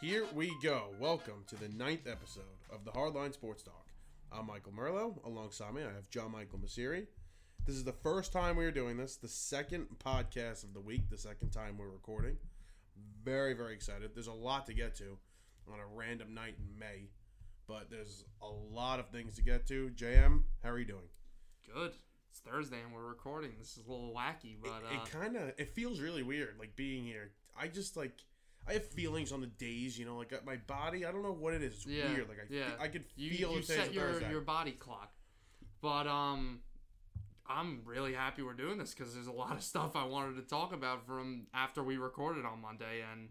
Here we go. Welcome to the ninth episode of the Hardline Sports Talk. I'm Michael Merlo. Alongside me, I have John Michael Masiri. This is the first time we are doing this, the second podcast of the week, the second time we're recording. Very, very excited. There's a lot to get to on a random night in May, but there's a lot of things to get to. JM, how are you doing? Good. It's Thursday and we're recording. This is a little wacky, but uh, it kind of it feels really weird like being here i just like i have feelings on the days you know like uh, my body i don't know what it is it's yeah, weird like i, yeah. I could you, feel you today's set your your body clock. But um, I'm really happy we're doing this because there's a lot of stuff I wanted to talk about from after we recorded on Monday, and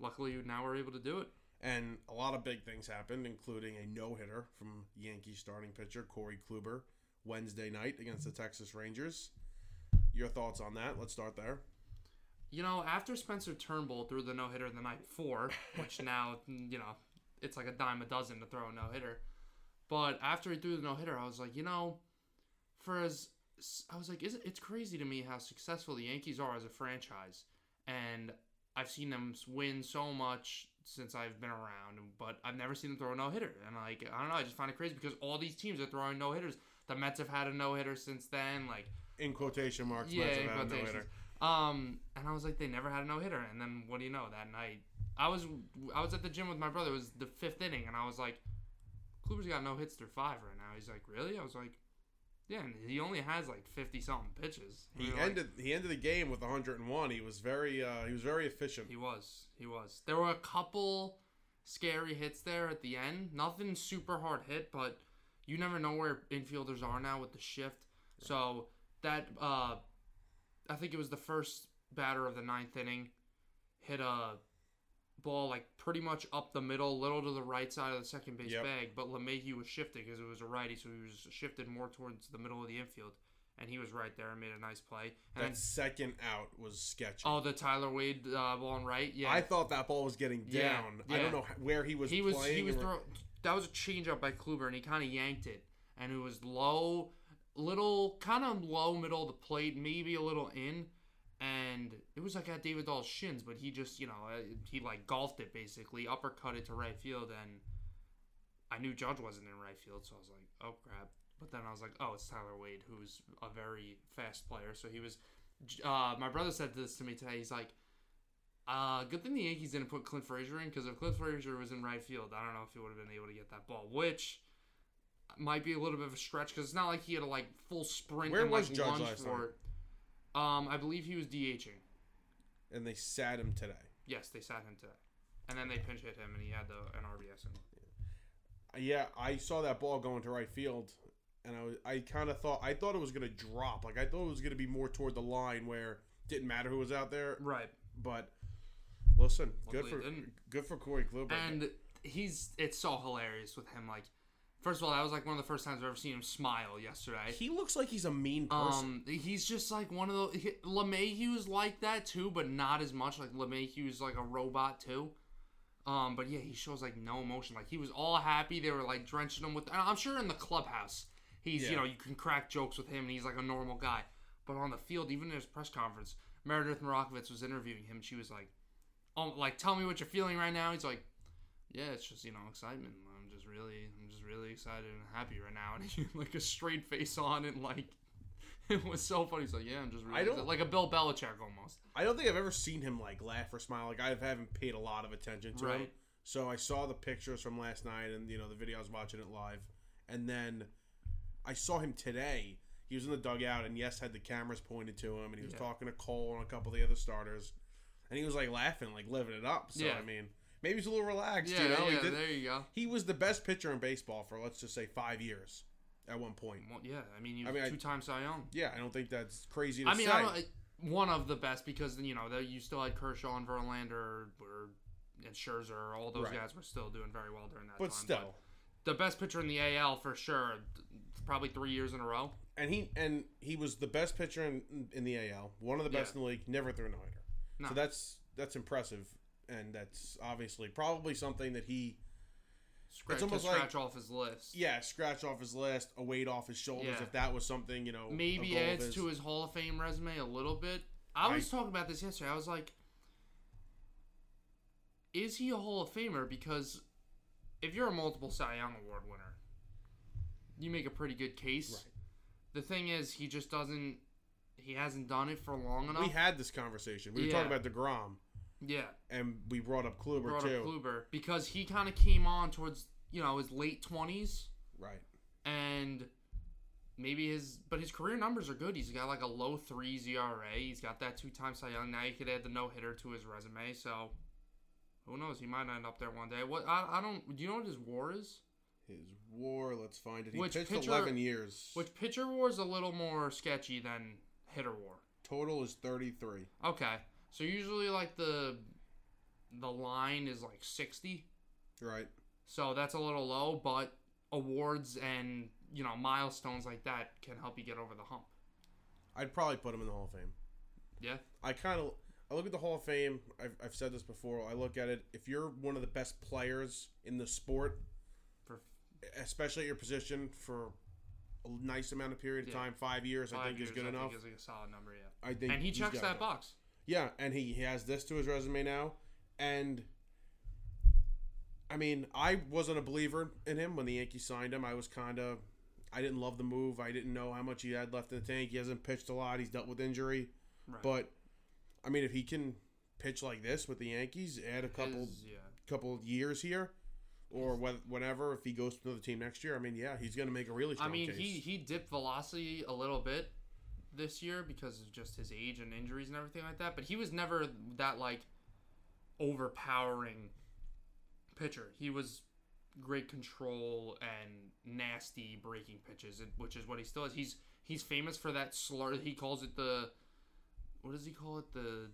luckily now we're able to do it. and a lot of big things happened including a no-hitter from yankees starting pitcher corey kluber wednesday night against the texas rangers your thoughts on that let's start there You know, after Spencer Turnbull threw the no hitter the night before, which now you know it's like a dime a dozen to throw a no hitter. But after he threw the no hitter, I was like, you know, for as I was like, is it, it's crazy to me how successful the Yankees are as a franchise, and I've seen them win so much since I've been around, but I've never seen them throw a no hitter. And like, I don't know, I just find it crazy because all these teams are throwing no hitters. The Mets have had a no hitter since then. Like, in quotation marks yeah, Mets in have had a quotations. Um, and I was like, they never had a no hitter. And then what do you know? That night, I was I was at the gym with my brother. It was the fifth inning, and I was like, Kluber's got no hits through five right now. He's like, really? I was like, yeah. And he only has like fifty something pitches. he We were like- ended he ended the game with 101 he was very uh he was very efficient He was. He was. There were a couple scary hits there at the end. Nothing super hard hit, but you never know where infielders are now with the shift. So that uh I think it was the first batter of the ninth inning hit a ball like pretty much up the middle, little to the right side of the second base Yep. bag. But LeMahieu was shifting because it was a righty, so he was shifted more towards the middle of the infield, and he was right there and made a nice play. And then, that second out was sketchy oh, the Tyler Wade uh, ball on right, yeah. I thought that ball was getting Yeah, down. I don't know where he was. he was playing he was or- throw, that was a changeup by Kluber and he kind of yanked it and it was low, little kind of low middle of the plate, maybe a little in, and it was like at David Dahl's shins, but he just you know uh, he like golfed it basically, uppercut it to right field, and I knew Judge wasn't in right field, so I was like, oh crap. But then I was like, oh, it's Tyler Wade, who's a very fast player. So he was. Uh, my brother said this to me today. He's like, uh, good thing the Yankees didn't put Clint Frazier in because if Clint Frazier was in right field, I don't know if he would have been able to get that ball, which might be a little bit of a stretch because it's not like he had a like full sprint Where and was like Judge lunge last for it. Um, I believe he was DHing. and they sat him today. Yes, they sat him today, and then they pinch hit him, and he had the an RBS. In. Yeah, I saw that ball going to right field, and I was, I kind of thought I thought it was gonna drop. Like I thought it was gonna be more toward the line where it didn't matter who was out there. Right, But listen, good for good for Corey Kluber. and he's it's so hilarious with him. Like, first of all, that was like one of the first times I've ever seen him smile yesterday. he looks like he's a mean person. Um, he's just like one of those. He, LeMahieu's like that too, but not as much. Like LeMahieu's like a robot too. Um, but yeah, he shows like no emotion. Like he was all happy. They were like drenching him with. and I'm sure in the clubhouse, he's Yeah. you know you can crack jokes with him and he's like a normal guy. But on the field, even in his press conference, Meredith Marakovits was interviewing him. She was like, "Oh, like tell me what you're feeling right now." He's like, "Yeah, it's just you know excitement. Really, I'm just really excited and happy right now." And he had, like a straight face on and like it was so funny. He's like, "Yeah, I'm just really I don't- like a Bill Belichick almost." I don't think I've ever seen him like laugh or smile. Like I haven't paid a lot of attention to him. Right. So I saw the pictures from last night and you know the video I was watching it live, and then I saw him today. He was in the dugout and yes had the cameras pointed to him and he was Yeah. talking to Cole and a couple of the other starters, and he was like laughing, like living it up. So Yeah. I mean, maybe he's a little relaxed. Yeah, you know, yeah, he, did, there you go. he was the best pitcher in baseball for let's just say five years at one point. Well, yeah, I mean, you I mean, two times Cy Young. Yeah, I don't think that's crazy to I mean, say. I don't, one of the best because you know you still had Kershaw and Verlander or and Scherzer. All those Right. guys were still doing very well during that but time. still. the best pitcher in the AL for sure. Probably three years in a row. and he and he was the best pitcher in, in the AL, one of the best Yeah. in the league. Never threw a no hitter. No. So that's that's impressive, and that's obviously probably something that he Scratch, almost to like- scratch off his list. yeah scratch off his list, a weight off his shoulders. Yeah. If that was something you know, Maybe adds his. to his Hall of Fame resume a little bit. I was talking about this yesterday. I was like, is he a Hall of Famer? Because if you're a multiple Cy Young Award winner, you make a pretty good case. Right. The thing is, he just doesn't. He hasn't done it for long enough. We had this conversation. We were talking about Degrom, yeah, and we brought up Kluber brought too. up Kluber because he kind of came on towards you know his late twenties Right. and maybe his but his career numbers are good. He's got like a low threes ERA. He's got that two time Cy Young. Now you could add the no hitter to his resume. So who knows? He might end up there one day. What I, I don't. Do you know what his WAR is? His WAR. Let's find it. He Which pitched pitcher- eleven years. Which pitcher WAR is a little more sketchy than hitter WAR. total is thirty-three. Okay, so usually like the the line is like sixty. Right. So that's a little low, but awards and you know milestones like that can help you get over the hump. I'd probably put him in the Hall of Fame. Yeah. I kind of I look at the Hall of Fame. I've, I've said this before. I look at it. If you're one of the best players in the sport, For especially at your position for a nice amount of period of Yeah. time, five years, I think years, is good I enough. Think is a solid number, yeah. I think And he checks that it. box. Yeah, and he, he has this to his resume now. And I mean, I wasn't a believer in him when the Yankees signed him. I was kind of I didn't love the move. I didn't know how much he had left in the tank. He hasn't pitched a lot. He's dealt with injury. Right. But I mean, if he can pitch like this with the Yankees, add a couple His- yeah. couple of years here, or whatever, if he goes to another team next year, I mean, yeah, he's going to make a really I mean, case. he he dipped velocity a little bit this year because of just his age and injuries and everything like that. But he was never that like overpowering pitcher. He was great control and nasty breaking pitches, which is what he still is. He's he's famous for that slur. He calls it the what does he call it the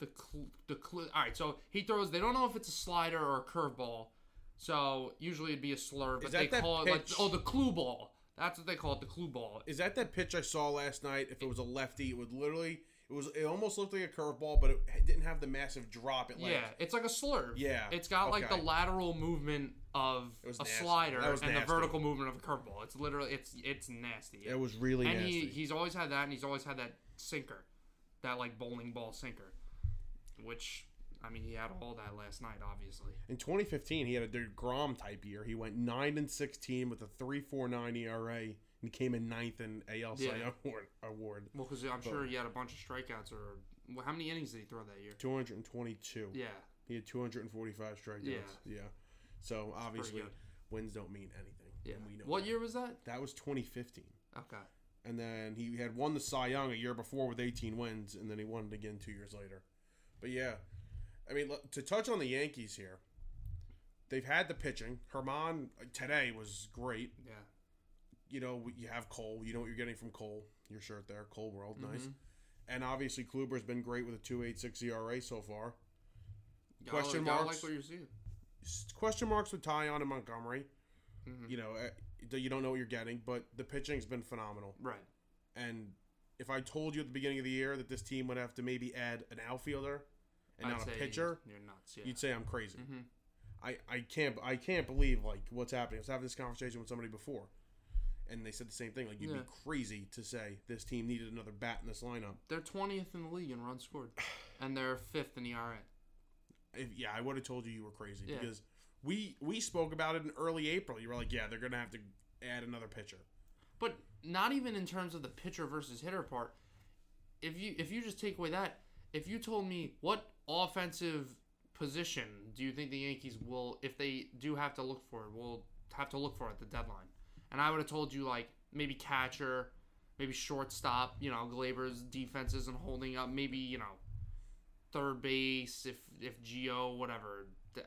the cl- the cl- all right. So he throws. They don't know if it's a slider or a curveball. So usually it'd be a slur, but they call it like oh the clue ball. That's what they call it, the clue ball. Is that that pitch I saw last night? If it was a lefty, it would literally. It was. It almost looked like a curveball, but it didn't have the massive drop. It Yeah, it's like a slur. Yeah, It's got like the lateral movement of a nasty. slider and the vertical movement of a curveball. It's literally it's it's nasty. It was really and nasty. he he's always had that, and he's always had that sinker, that like bowling ball sinker, which I mean he had all that last night, obviously. In 2015, he had a Degrom type year. He went nine and 16 with a 3.49 ERA and came in ninth in AL Cy Yeah. Young award. award. Well, because I'm sure he had a bunch of strikeouts or well, how many innings did he throw that year? 222. Yeah, He had 245 strikeouts. Yeah. Yeah. So obviously, wins don't mean anything. yeah. and we know What that. year was that? That was 2015. Okay. And then he had won the Cy Young a year before with 18 wins, and then he won it again two years later. But yeah, I mean, to touch on the Yankees here, they've had the pitching. Germán uh, today was great. Yeah. You know, you have Cole. You know what you're getting from Cole. Your shirt there, Cole World, nice. Mhm. And obviously, Kluber's been great with a 2.86 ERA so far. Gotta- Question gotta marks? like what you're seeing. Question marks with Taillon and Montgomery. Mhm. You know, uh, you don't know what you're getting, but the pitching's been phenomenal. Right. And if I told you at the beginning of the year that this team would have to maybe add an outfielder and I'd not a pitcher, You're nuts. Yeah. you'd say I'm crazy. hmm I, I can't I can't believe like what's happening. I was having this conversation with somebody before, and they said the same thing. Like you'd Yeah. be crazy to say this team needed another bat in this lineup. They're 20th in the league in runs scored, and they're fifth in ERA. If, yeah, I would have told you you were crazy Yeah. because we we spoke about it in early April. You were like, yeah, they're gonna have to add another pitcher. But not even in terms of the pitcher versus hitter part. If you if you just take away that, if you told me what offensive position do you think the Yankees will, if they do have to look for it, will have to look for at the deadline, and I would have told you like maybe catcher, maybe shortstop. You know, Gleyber's defense isn't holding up. Maybe you know, third base if if Gio whatever uh,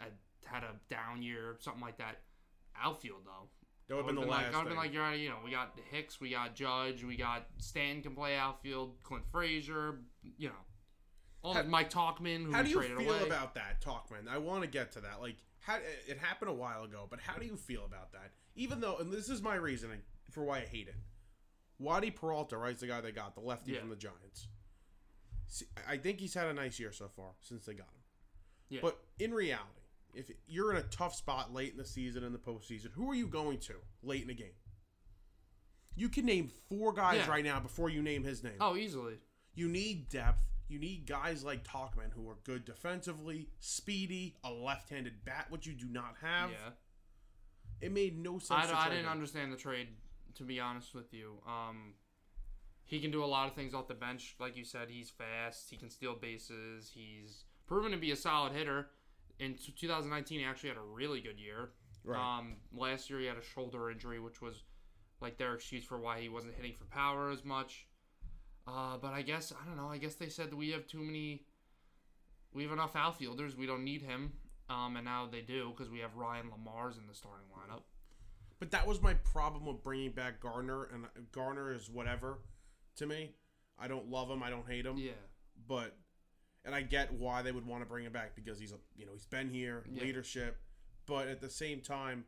had a down year, something like that. Outfield though, That would have been the been last. like, I've been like, you're you know, we got Hicks, we got Judge, we got Stanton can play outfield, Clint Frazier, you know, How- Mike Tauchman How do you feel away. about that, Tauchman? I want to get to that. Like, how it happened a while ago, but how do you feel about that? Even though, and this is my reasoning for why I hate it. Wandy Peralta, right, is the guy they got, the lefty Yeah. from the Giants. See, I think he's had a nice year so far since they got him. Yeah. But in reality, if you're in a tough spot late in the season in the postseason, who are you going to late in the game? You can name four guys Yeah. right now before you name his name. oh, easily. You need depth. You need guys like Tauchman who are good defensively, speedy, a left-handed bat, which you do not have. yeah. It made no sense. I, to I trade didn't him. understand the trade, to be honest with you. Um, he can do a lot of things off the bench, like you said. He's fast. He can steal bases. He's proven to be a solid hitter. In 2019, he actually had a really good year. Right. Um, last year he had a shoulder injury, which was like their excuse for why he wasn't hitting for power as much. Uh, but I guess I don't know. I guess they said we have too many. We have enough outfielders. We don't need him. Um, and now they do because we have Ryan LaMarre's in the starting lineup. But that was my problem with bringing back Gardner, and Gardner is whatever to me. I don't love him. I don't hate him. Yeah. But, and I get why they would want to bring him back because he's a you know he's been here, Yeah. leadership. But at the same time,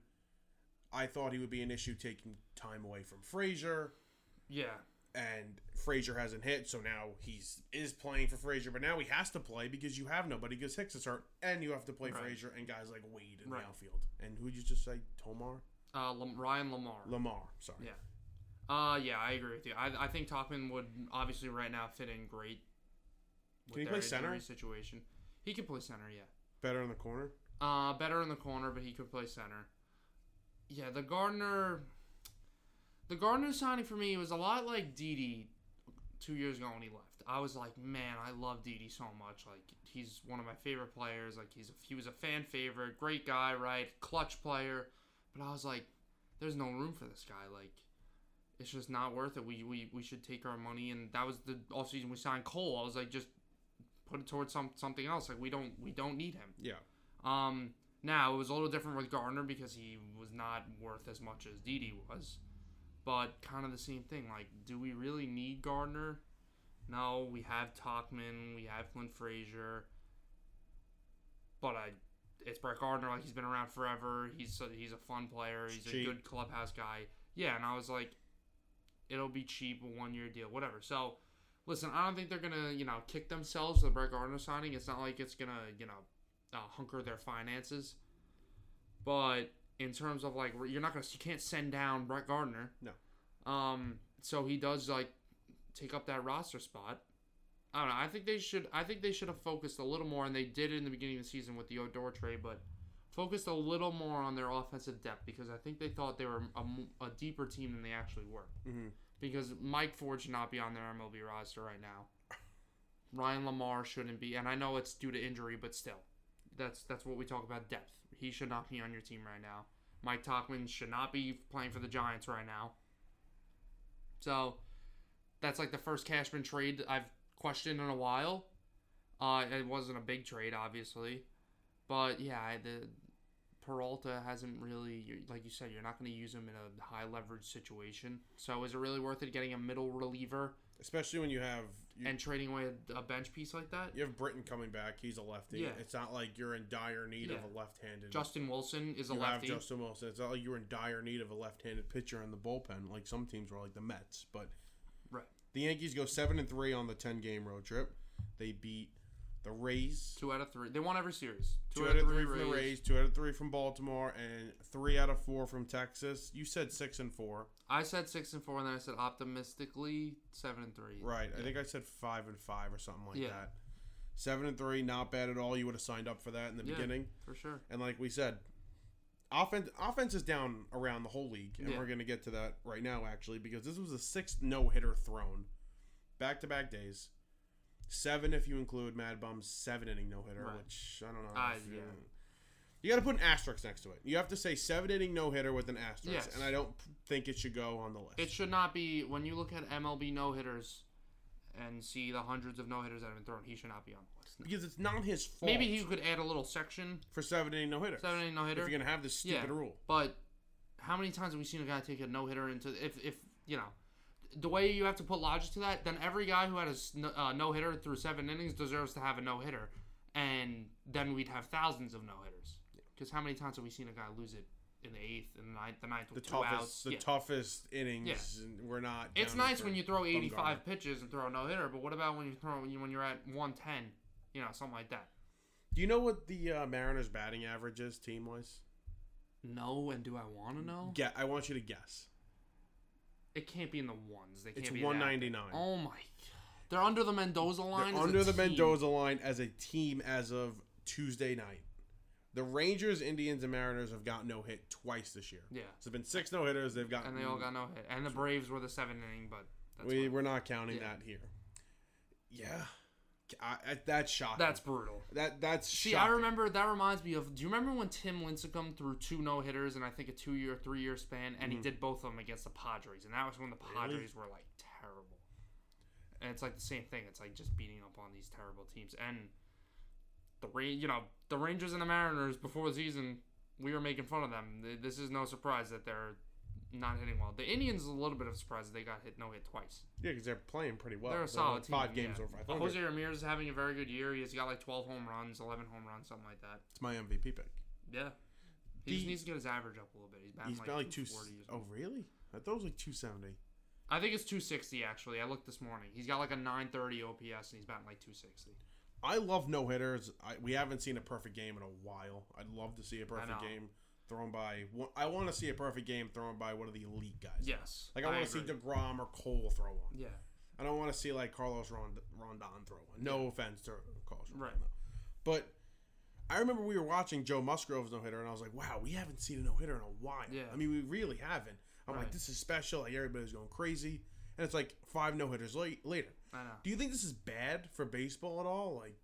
I thought he would be an issue taking time away from Frazier, Yeah. And Frazier hasn't hit, so now he's is playing for Frazier. But now he has to play because you have nobody because Hicks is hurt, and you have to play Right. Frazier and guys like Wade in Right. the outfield. And who'd you just say? Tomar, Uh, Lam- Ryan LaMarre. LaMarre. Sorry. Yeah. Uh, yeah, I agree with you. I, I think Tauchman would obviously right now fit in great. with Can he play center? injury Situation. He could play center. Yeah. Better in the corner. Uh, better in the corner, but he could play center. Yeah, the Gardner. The Gardner signing for me was a lot like Didi two years ago when he left. I was like, man, I love Didi so much. Like, he's one of my favorite players. Like, he's a, he was a fan favorite, great guy, right? Clutch player. But I was like, there's no room for this guy. Like, it's just not worth it. We we, we should take our money, and that was the offseason we signed Cole. I was like, just put it towards some something else. Like, we don't we don't need him. Yeah. Um, now it was a little different with Gardner because he was not worth as much as Didi was, but kind of the same thing. Like, do we really need Gardner? No, we have Tauchman, we have Clint Frazier, but I, it's Brett Gardner. Like he's been around forever. He's a, he's a fun player. He's a good clubhouse guy. Yeah, and I was like, it'll be cheap, a one year deal, whatever. So. Listen, I don't think they're gonna, you know, kick themselves the Brett Gardner signing. It's not like it's gonna, you know, uh, hunker their finances. But in terms of like, you're not gonna, you can't send down Brett Gardner. No. Um. So he does like take up that roster spot. I don't know. I think they should. I think they should have focused a little more, and they did it in the beginning of the season with the Odor trade, but focused a little more on their offensive depth because I think they thought they were a deeper team than they actually were. Mm-hmm. Because Mike Ford should not be on their MLB roster right now. Ryan LaMarre shouldn't be, and I know it's due to injury, but still, that's that's what we talk about depth. He should not be on your team right now. Mike Tauchman should not be playing for the Giants right now. So, that's like the first Cashman trade I've questioned in a while. Uh, it wasn't a big trade, obviously, but yeah, the Peralta hasn't really, like you said, you're not going to use him in a high leverage situation. So, is it really worth it getting a middle reliever Especially when you have you, and trading away a, a bench piece like that? you have Britton coming back. He's a lefty. Yeah. It's not like you're in dire need of a left-handed. Justin Wilson is a you lefty. have Justin Wilson. It's not like you're in dire need of a left-handed pitcher in the bullpen, like some teams were, like the Mets. But Right. the Yankees go seven and three on the ten-game road trip. They beat the Rays. Two out of three. They won every series. Two, out of three from the Rays, two out of three from Baltimore, and three out of four from Texas. You said six and four, I said six and four, and then I said optimistically seven and three. right? I think I said five and five or something like Yeah. that. Seven and three, not bad at all. You would have signed up for that in the Yeah. beginning. for sure. And like we said, offense offense is down around the whole league, and Yeah. we're gonna get to that right now actually because this was the sixth no hitter thrown, back to back days. Seven if you include Mad Bum's seven inning no hitter, Right. which I don't know. Ah, if you- yeah. You got to put an asterisk next to it. You have to say seven inning no hitter with an asterisk, Yes. and I don't think it should go on the list. It should not be when you look at MLB no hitters and see the hundreds of no hitters that have been thrown. He should not be on the list. because it's not his fault. Maybe he could add a little section for seven inning no hitter. seven inning no hitter. If you're gonna have this stupid Yeah. rule, But how many times have we seen a guy take a no hitter into if if you know the way you have to put logic to that? Then every guy who had a uh, no hitter through seven innings deserves to have a no hitter, and then we'd have thousands of no hitters. Because how many times have we seen a guy lose it in the eighth and the ninth, the ninth the two toughest, outs? the Yeah. toughest innings. Yeah. and We're not. It's nice when you throw 85 pitches and throw a no hitter, but what about when you throw when you're at 110? You know, something like that. Do you know what the uh, Mariners' batting average is team wise? No, and do I want to know? Get. I want you to guess. It can't be in the ones. They can't It's be one that- ninety nine. Oh my! God. They're under the Mendoza line. They're as a under the team. Mendoza line as a team as of Tuesday night. The Rangers, Indians, and Mariners have got no hit twice this year. Yeah, So it's been six no hitters. They've got and they all got no hit. And the Braves were the seven inning, but that's we fine. we're not counting Yeah. that here. Yeah, I, I, that's shocking. that's brutal. that that's See, shocking. I remember that reminds me of. Do you remember when Tim Lincecum threw two no hitters in I think a two year, three year span, and he did both of them against the Padres, and that was when the Mm-hmm. Really? Padres were like terrible. And it's like the same thing. It's like just beating up on these terrible teams, and the rain. You know, the Rangers and the Mariners before the season, we were making fun of them. This is no surprise that they're not hitting well. The Indians is a little bit of a surprise they got hit no hit twice. Yeah, because they're playing pretty well. They're a won solid team. Five games yeah. over five Uh. Jose Ramirez is having a very good year. He's got like 12 home runs, 11 home runs, something like that. It's my MVP pick. Yeah. He just needs to get his average up a little bit. He's batting He's like, like 240 Oh, really? I thought it was like two seventy. I think it's 260 actually. I looked this morning. He's got like a 930 OPS and he's batting like 260. I love no hitters. I, we haven't seen a perfect game in a while. I'd love to see a perfect game thrown by. one- I want to see a perfect game thrown by one of the elite guys. Yes. Like I want to see. Degrom or Cole throw one. Yeah. I don't want to see like Carlos Rond- Rondon throw one. No offense to Carlos Rondon, Right. but I remember we were watching Joe Musgrove's no hitter, and I was like, "Wow, we haven't seen a no hitter in a while." Yeah. I mean, we really haven't. I'm like, "This is special." Like everybody's going crazy, and it's like five no hitters late later. I know. Do you think this is bad for baseball at all? Like,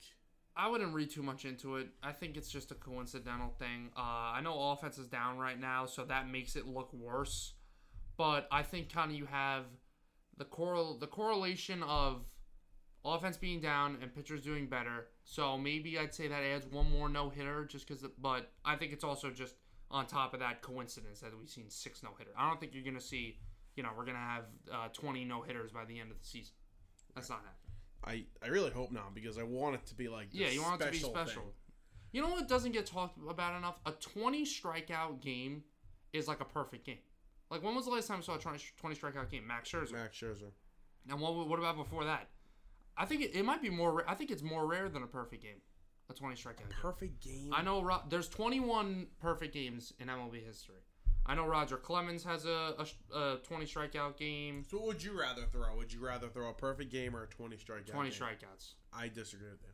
I wouldn't read too much into it. I think it's just a coincidental thing. Uh, I know offense is down right now, so that makes it look worse. But I think kind of you have the correl the correlation of offense being down and pitchers doing better. So maybe I'd say that adds one more no hitter just because. But I think it's also just on top of that coincidence that we've seen six no hitter. I don't think you're gonna see. You know, we're gonna have uh, 20 no hitters by the end of the season. That's not happening. I I really hope not because I want it to be like this Yeah, you want it to be special thing. You know what doesn't get talked about enough? A 20 strikeout game is like a perfect game. Like when was the last time I saw a 20, 20 strikeout game? Max Scherzer. Max Scherzer. And what what about before that? I think it, it might be more. I think it's more rare than a perfect game. A 20 strikeout game. Perfect game. I know there's 21 perfect games in MLB history. I know Roger Clemens has a, a, a 20 strikeout game. So what would you rather throw? Would you rather throw a perfect game or a 20 strikeout 20 game? strikeouts. I disagree with you.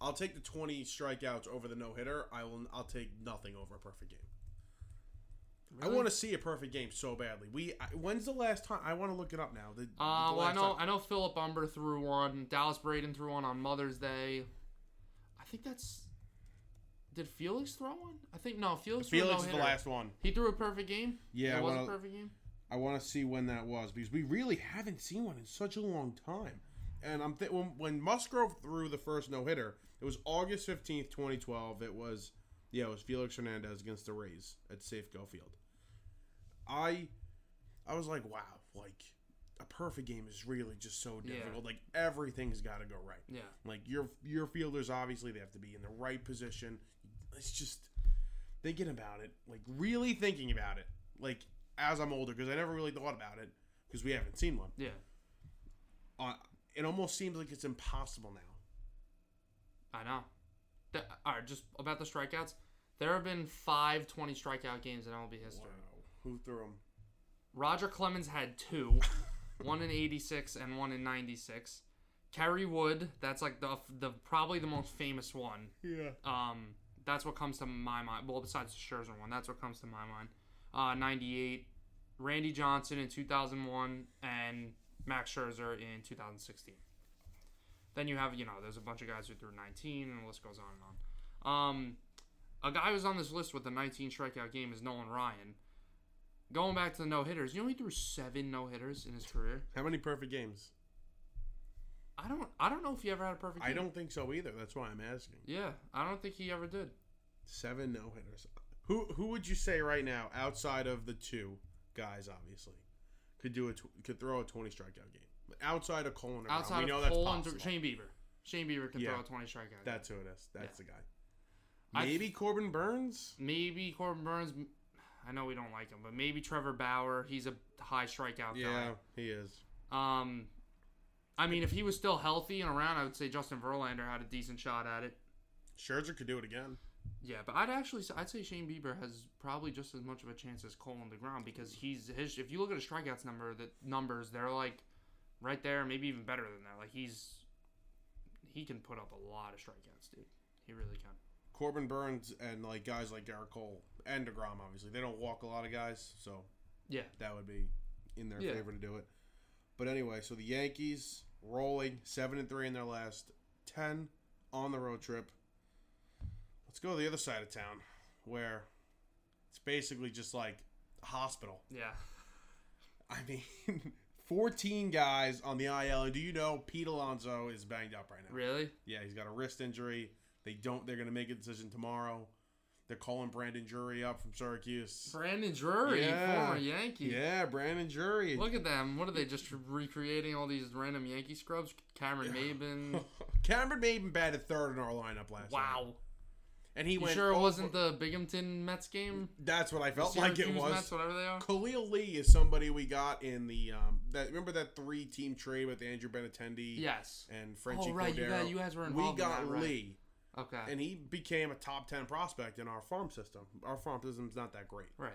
I'll take the 20 strikeouts over the no hitter. I will. I'll take nothing over a perfect game. I want to see a perfect game so badly. We. I, when's the last time? I want to look it up now. The, Uh, the well, I know time- I know Philip Humber threw one. Dallas Braden threw one on Mother's Day. I think that's. Did Felix throw one? I think no. Felix. threw Felix is the last one. He threw a perfect game. Yeah, it I was a perfect game. I want to see when that was because we really haven't seen one in such a long time. And I'm th- when, when Musgrove threw the first no hitter, it was August fifteenth, twenty twelve. It was yeah, it was Felix Hernandez against the Rays at Safeco Field. I I was like, wow, like a perfect game is really just so Yeah. difficult. Like everything's got to go right. Yeah. Like your your fielders obviously they have to be in the right position. It's just thinking about it, like really thinking about it, like as I'm older because I never really thought about it because we haven't seen one. Yeah. Uh, it almost seems like it's impossible now. I know. All right, just about the strikeouts. There have been five 20 strikeout games in MLB history. Wow, who threw them? Roger Clemens had two, one in '86 and one in '96. Kerry Wood, that's like the the probably the most famous one. Yeah, Um, that's what comes to my mind. Well, besides the Scherzer one, that's what comes to my mind. Uh, '98, Randy Johnson in 2001, and Max Scherzer in 2016. Then you have, you know, there's a bunch of guys who threw 19, and the list goes on and on. Um, a guy who's on this list with the 19 strikeout game is Nolan Ryan. Going back to the no hitters, you know he threw seven no hitters in his career. how many perfect games? I don't, I don't know if he ever had a perfect. I game. don't think so either. That's why I'm asking. Yeah, I don't think he ever did. Seven no hitters. Who who would you say right now, outside of the two guys, obviously, could do a tw- could throw a 20 strikeout game? Outside of Cole and Outside we know of that's Cole and. Shane Bieber, Shane Bieber can Yeah. throw a 20 strikeout. game. That's who it is. That's the guy. I- Maybe Corbin Burnes. Maybe Corbin Burnes. I know we don't like him, but maybe Trevor Bauer. He's a high strikeout guy. Yeah, he is. Um, I mean, if he was still healthy and around, I would say Justin Verlander had a decent shot at it. Scherzer could do it again. Yeah, but I'd actually I'd say Shane Bieber has probably just as much of a chance as Cole on the ground because he's his. If you look at his strikeouts number, the numbers they're like right there, maybe even better than that. Like he's he can put up a lot of strikeouts, dude. He really can. Corbin Burnes and like guys like Gerrit Cole and Degrom, obviously they don't walk a lot of guys, so Yeah. that would be in their Yeah. favor to do it. But anyway, so the Yankees rolling seven and three in their last ten on the road trip. Let's go to the other side of town, where it's basically just like a hospital. Yeah. I mean, fourteen guys on the IL, and do you know Pete Alonso is banged up right now? Really? Yeah, he's got a wrist injury. They don't. They're gonna make a decision tomorrow. They're calling Brandon Drury up from Syracuse. Brandon Drury, Yeah. former Yankee. Yeah, Brandon Drury. Look at them. What are they just recreating all these random Yankee scrubs? Cameron Maybin. Cameron Maybin batted third in our lineup last night. Wow. And he You went sure it over- wasn't the Binghamton Mets game? That's what I felt like it was. Mets, whatever they are. Khalil Lee is somebody we got in the um that remember that three team trade with Andrew Benintendi Yes. and Franchy Oh right, you Cordero? guys, you guys were involved. we got in that, right. Lee, Okay. and he became a top ten prospect in our farm system. Our farm system's not that great, right.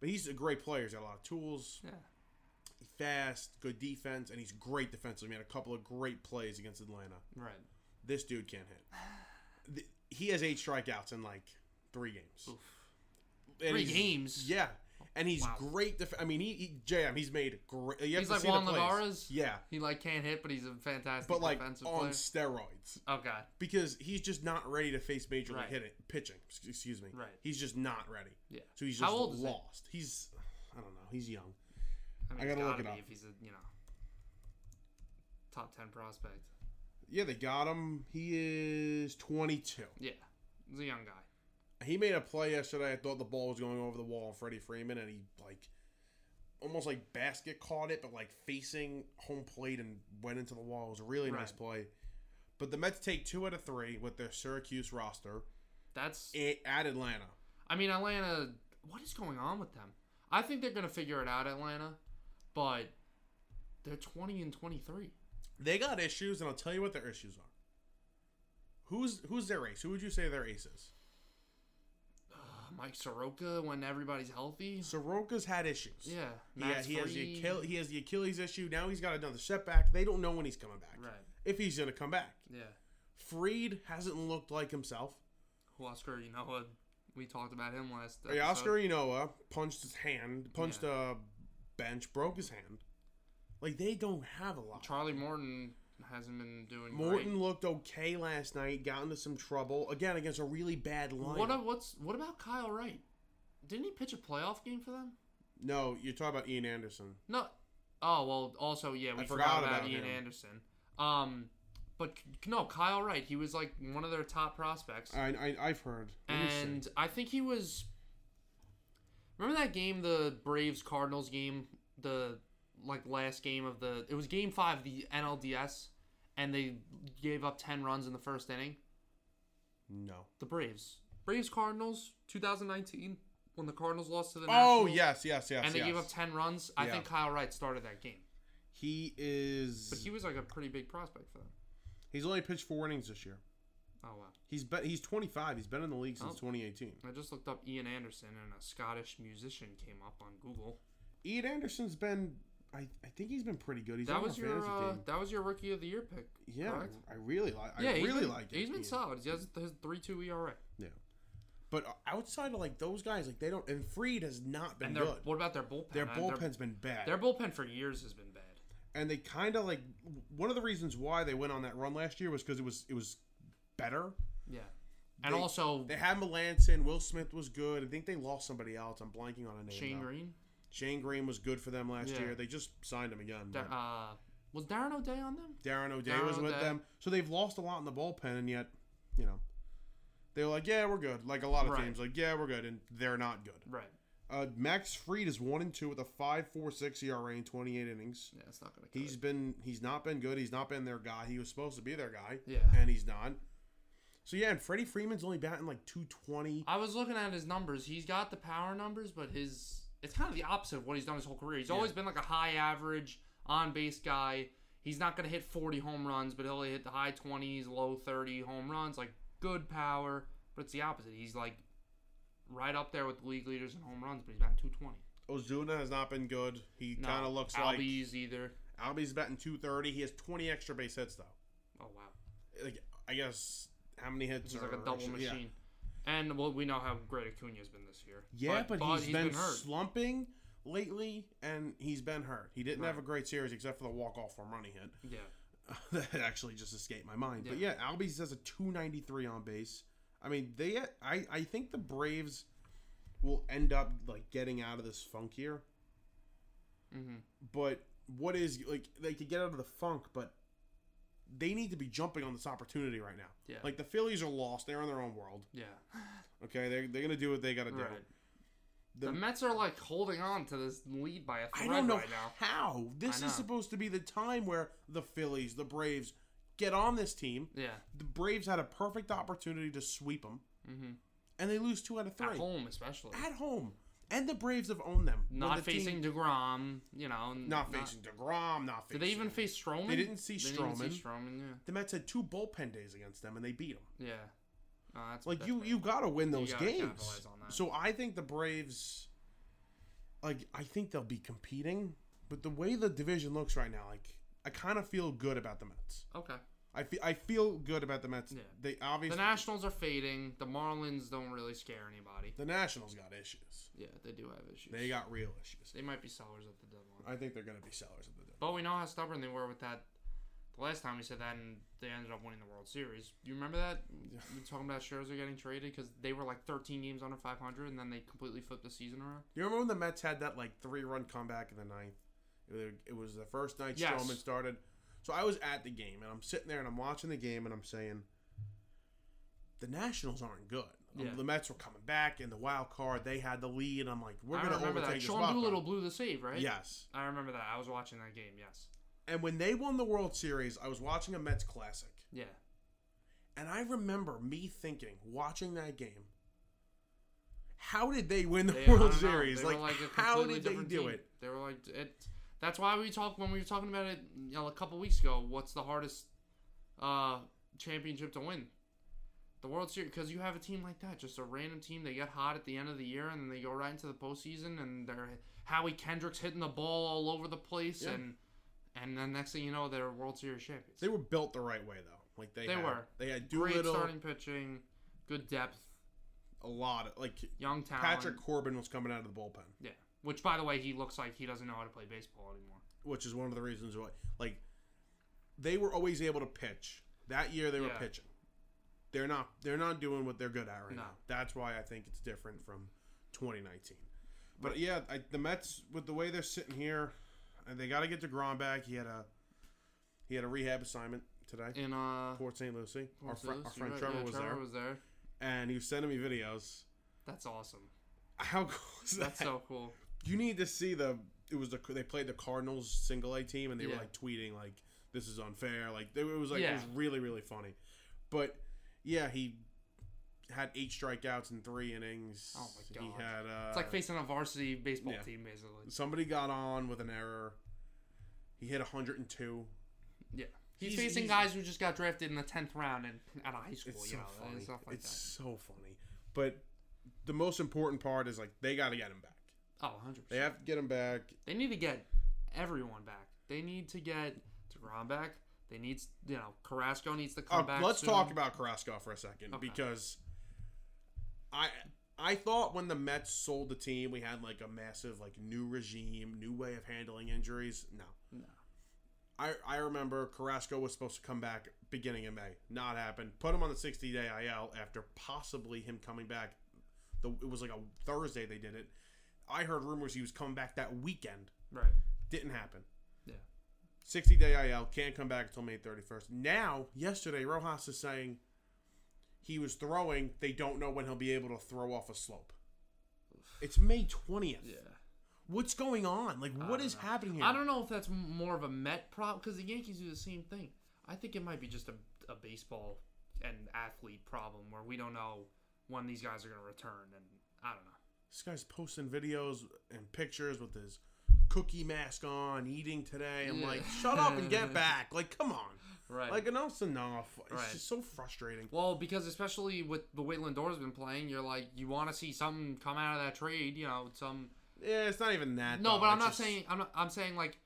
but he's a great player. He's got a lot of tools, Yeah. fast, good defense, and he's great defensively. He had a couple of great plays against Atlanta. Right. This dude can't hit. He has eight strikeouts in like three games. Three games. Yeah, and he's Wow. great. Def- I mean, he, he JM. He's made great. You have He's like Juan plays. Lagares? Yeah, He like can't hit, but he's a fantastic but like defensive on player. steroids Okay. because he's just not ready to face major league Right. hitting pitching. Excuse me. Right. He's just not ready. Yeah. So he's How just old is he? lost. He's I don't know. He's young. I, mean, I gotta look it up. If he's a you know top ten prospect. Yeah, they got him. He is 22. Yeah. He's a young guy. He made a play yesterday. I thought the ball was going over the wall on Freddie Freeman, and he like almost like basket caught it, but like facing home plate and went into the wall. It was a really nice play. But the Mets take two out of three with their Syracuse roster That's. at Atlanta. I mean, Atlanta. What is going on with them? I think they're gonna figure it out, Atlanta, but they're twenty and twenty three. They got issues, and I'll tell you what their issues are. Who's who's their ace? Who would you say their ace is? Mike Soroka when everybody's healthy. Soroka's had issues. Yeah. Yeah, Max he has the Fried. Achilles, he has the Achilles issue. Now he's got another setback. They don't know when he's coming back. Right. If he's going to come back. Yeah. Fried hasn't looked like himself. Huascar, you know what? We talked about him last. Hey, episode. Huascar Ynoa punched his hand, punched a bench, broke his hand. Like they don't have a lot. Charlie Morton hasn't been doing Morton great. looked okay last night. Got into some trouble again against a really bad line. What what's what about Kyle Wright? Didn't he pitch a playoff game for them? no, you're talking about Ian Anderson. No. Oh well. Also, yeah, we I forgot, forgot about, about Ian him. Anderson. Um, but no, Kyle Wright. He was like one of their top prospects, I, I I've heard. Let and I think he was. Remember that game, the Braves Cardinals game, the like last game of the. It was Game Five, of the NLDS, and they gave up ten runs in the first inning. no. The Braves, Braves Cardinals, 2019, when the Cardinals lost to the. Oh, Nationals. Oh yes, yes, yes. And they yes. gave up 10 runs. I Yeah. think Kyle Wright started that game. He is. But he was like a pretty big prospect for them. he's only pitched four innings this year. Oh, wow. He's been he's 25. He's been in the league since Oh. 2018. I just looked up Ian Anderson and a Scottish musician came up on Google. Ian Anderson's been. I, I think he's been pretty good. He's that was your uh, that was your rookie of the year pick. Yeah, correct? I really like. I yeah, he's really been, like. He's been Ian. solid. He has his three two ERA. Yeah, but outside of like those guys, like they don't. And Fried has not been And good. what about their bullpen? Their Uh, bullpen's been bad. Their, bullpen for years has been bad. and they kind of like one of the reasons why they went on that run last year was because it was it was better. Yeah. And They- also They had Melancon. Will Smith was good. I think they lost somebody else. I'm blanking on a name. Shane though. Greene. Shane Greene was good for them last Yeah. year. They just signed him again. Da- uh, was Darren O'Day on them? Darren O'Day Darren was with them, so they've lost a lot in the bullpen, and yet, you know, they were like, "Yeah, we're good." Like a lot of Right. teams, like, "Yeah, we're good," and they're not good. Right. Uh, Max Fried is one and two with a five four six ERA in 28 innings. Yeah, it's not gonna. He's it. been he's not been good. He's not been their guy. He was supposed to be their guy, Yeah. and he's not. So yeah, and Freddie Freeman's only batting like 220. I was looking at his numbers. He's got the power numbers, but his it's kind of the opposite of what he's done his whole career. He's Yeah. always been like a high average on base guy. He's not gonna hit 40 home runs, but he'll hit the high 20s, low 30 home runs, like good power. But it's the opposite. He's like right up there with the league leaders in home runs, but he's batting 220. Ozuna has not been good. He No, kind of looks like Albies either. Albies batting 230. He has 20 extra base hits though. Oh wow. Like I guess how many hits? He's like a are double actually- yeah. And well, we know how great Acuna's been this year. Yeah, but, he's he's been, hurt. slumping lately, and he's been hurt. He didn't have a great series except for the walk off home run he hit. Yeah. that actually just escaped my mind. But yeah, Albies has a 293 on base. I mean, they I I think the Braves will end up like getting out of this funk here. Mm-hmm. But what is like they could get out of the funk, but they need to be jumping on this opportunity right now. Yeah. Like the Phillies are lost; they're in their own world. Yeah. Okay, they're, they're gonna do what they got to do. Right. The- The, Mets are like holding on to this lead by a thread don't know right now. how this I is supposed to be the time where the Phillies, the Braves, get on this team. Yeah. The Braves had a perfect opportunity to sweep them, Mm-hmm. and they lose two out of three At home, especially. At home. And the Braves have owned them. Not the team- facing Degrom, you know. n- not facing Degrom, not facing. Did they even face Stroman? They didn't see They didn't see Stroman. Yeah. The Mets had two bullpen days against them, and they beat them. Yeah. No, that's Like that's you, you got to win those games. capitalize on that. So I think the Braves, like I think they'll be competing, but the way the division looks right now, like I kind of feel good about the Mets. Okay. I feel I feel good about the Mets. Yeah. They obviously The Nationals are fading. The Marlins don't really scare anybody. the Nationals got issues. Yeah, they do have issues. They got real issues. They might be sellers at the deadline. I think they're going to be sellers at the deadline. But we know how stubborn they were with that. The last time we said that, and they ended up winning the World Series. You remember that? We were talking about Scherzer getting traded because they were like 13 games under 500, and then they completely flipped the season around. You remember when the Mets had that like three run comeback in the ninth? It, it was the first night Yes. Stroman started. So I was at the game and I'm sitting there and I'm watching the game and I'm saying, the Nationals aren't good. Um, Yeah. The Mets were coming back in the wild card. They had the lead. And I'm like, we're going to overtake that. Sean Doolittle blew the save, right? Yes. I remember that. I was watching that game. Yes. And when they won the World Series, I was watching a Mets Classic. Yeah. And I remember me thinking, watching that game, how did they win the They- World. Series? Were Like, how did they do team. it? They were like it. That's why we talked when we were talking about it you know, a couple weeks ago. What's the hardest uh, championship to win? The World Series, because you have a team like that, just a random team. They get hot at the end of the year, and then they go right into the postseason, and they're Howie Kendricks hitting the ball all over the place, Yeah. and and then next thing you know, they're World Series champions. They were built the right way, though. Like they, They had, were. They had Great starting pitching, good depth, a lot of like young talent. Patrick Corbin was coming out of the bullpen, yeah. Which, by the way, he looks like he doesn't know how to play baseball anymore. which is one of the reasons why. Like they were always able to pitch. That year they were Yeah. pitching. They're not. They're not doing what they're good at right No. now. That's why I think it's different from 2019. But yeah, I, the Mets with the way they're sitting here, and they got to get Degrom back. He had a he had a rehab assignment today. In uh, Port St. Lucie. Our, fr- our friend right. Trevor Yeah, was Trevor there, was there. and he was sending me videos. That's awesome. How cool is that? That's that? so cool. You need to see the. It was the they played the Cardinals single A team and they were like tweeting like this is unfair. Like they, it was like it was really really funny. But yeah, he had eight strikeouts in three innings. Oh my god! He had uh, It's like facing a varsity baseball yeah. team, basically. somebody got on with an error. He hit 102. Yeah. He's, He's- facing he's- guys who just got drafted in the tenth round and out of high school. It's you so know, funny. like it's that. so funny. But the most important part is like they got to get him back. Oh, 100 They have to get him back. They need to get everyone back. They need to get Degrom back. They need, you know, Carrasco needs to come Uh, back. let's soon. talk about Carrasco for a second Okay. because I I thought when the Mets sold the team, we had like a massive like new regime, new way of handling injuries. No, No. I I remember Carrasco was supposed to come back beginning of May, not happen. Put him on the 60 day IL after possibly him coming back. The it was like a Thursday they did it. I heard rumors he was coming back that weekend. Right. Didn't happen. Yeah. 60 day IL, can't come back until May 31st. Now, yesterday, Rojas is saying he was throwing, they don't know when he'll be able to throw off a slope. It's May 20th. Yeah. What's going on? Like, what is know. happening here? I don't know if that's more of a Met problem because the Yankees do the same thing. I think it might be just a, a baseball and athlete problem where we don't know when these guys are going to return, and I don't know. This guy's posting videos and pictures with his cookie mask on, eating today. I'm Yeah. like, shut up and get back. Like, come on. Right. Like, enough's enough. It's Right. just so frustrating. well, because especially with the way Lindor's been playing, you're like you want to see something come out of that trade. You know, some Yeah, it's not even that. No, though. but I'm It's not just- saying I'm not, I'm saying like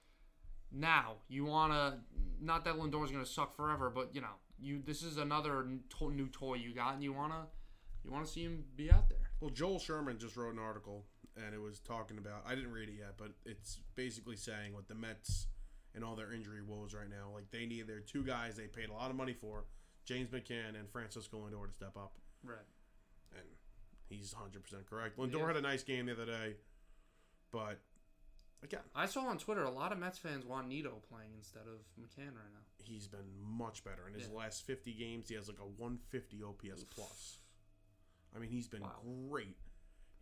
Now you want to not that Lindor's going to suck forever, but you know you this is another to- new toy you got, and you want to you want to see him be out there. Well, Joel Sherman just wrote an article, and it was talking about. I didn't read it yet, but it's basically saying what the Mets and all their injury woes right now. Like they need their two guys they paid a lot of money for, James McCann and Francisco Lindor to step up, Right. and he's 100 percent correct. Lindor Yeah. had a nice game the other day, but again, I saw on Twitter a lot of Mets fans want Nido playing instead of McCann right now. he's been much better in his Yeah. last 50 games. He has like a 150 OPS plus. I mean, he's been Wow. great.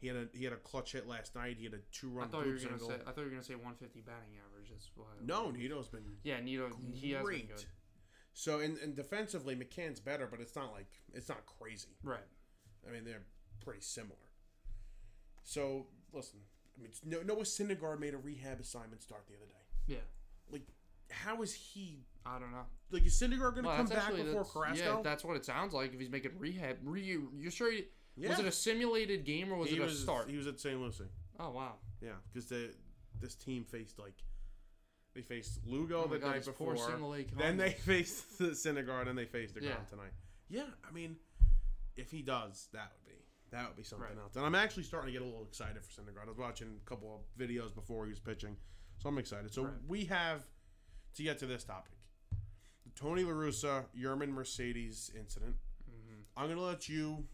He had a he had a clutch hit last night. He had a two I run thought you were gonna say I thought you were gonna say 150 batting average. That's why. No, Nido's been Yeah, Nido. He has been great. good. So and, and defensively, McCann's better, but it's not like it's not crazy. Right. I mean, they're pretty similar. So listen, I mean, no, Noah Syndergaard made a rehab assignment start the other day. Yeah. Like, how is he? I don't know. Like, is Syndergaard going to Well, come back actually- before Carrasco? Yeah, that's what it sounds like. If he's making rehab, re, you sure? He, Yeah. Was it a simulated game or was he it a was start? he was at St. Lucie. oh wow. Yeah, because the this team faced like they faced Lugo Oh the God, night before. Then they faced the Syndergaard and they faced the Yeah. tonight. Yeah, I mean, if he does, that would be that would be something Right. else. And I'm actually starting to get a little excited for Syndergaard. I was watching a couple of videos before he was pitching, so I'm excited. So Right. we have to get to this topic: the Tony La Russa, Yermín Mercedes incident. Mhm. I'm gonna let you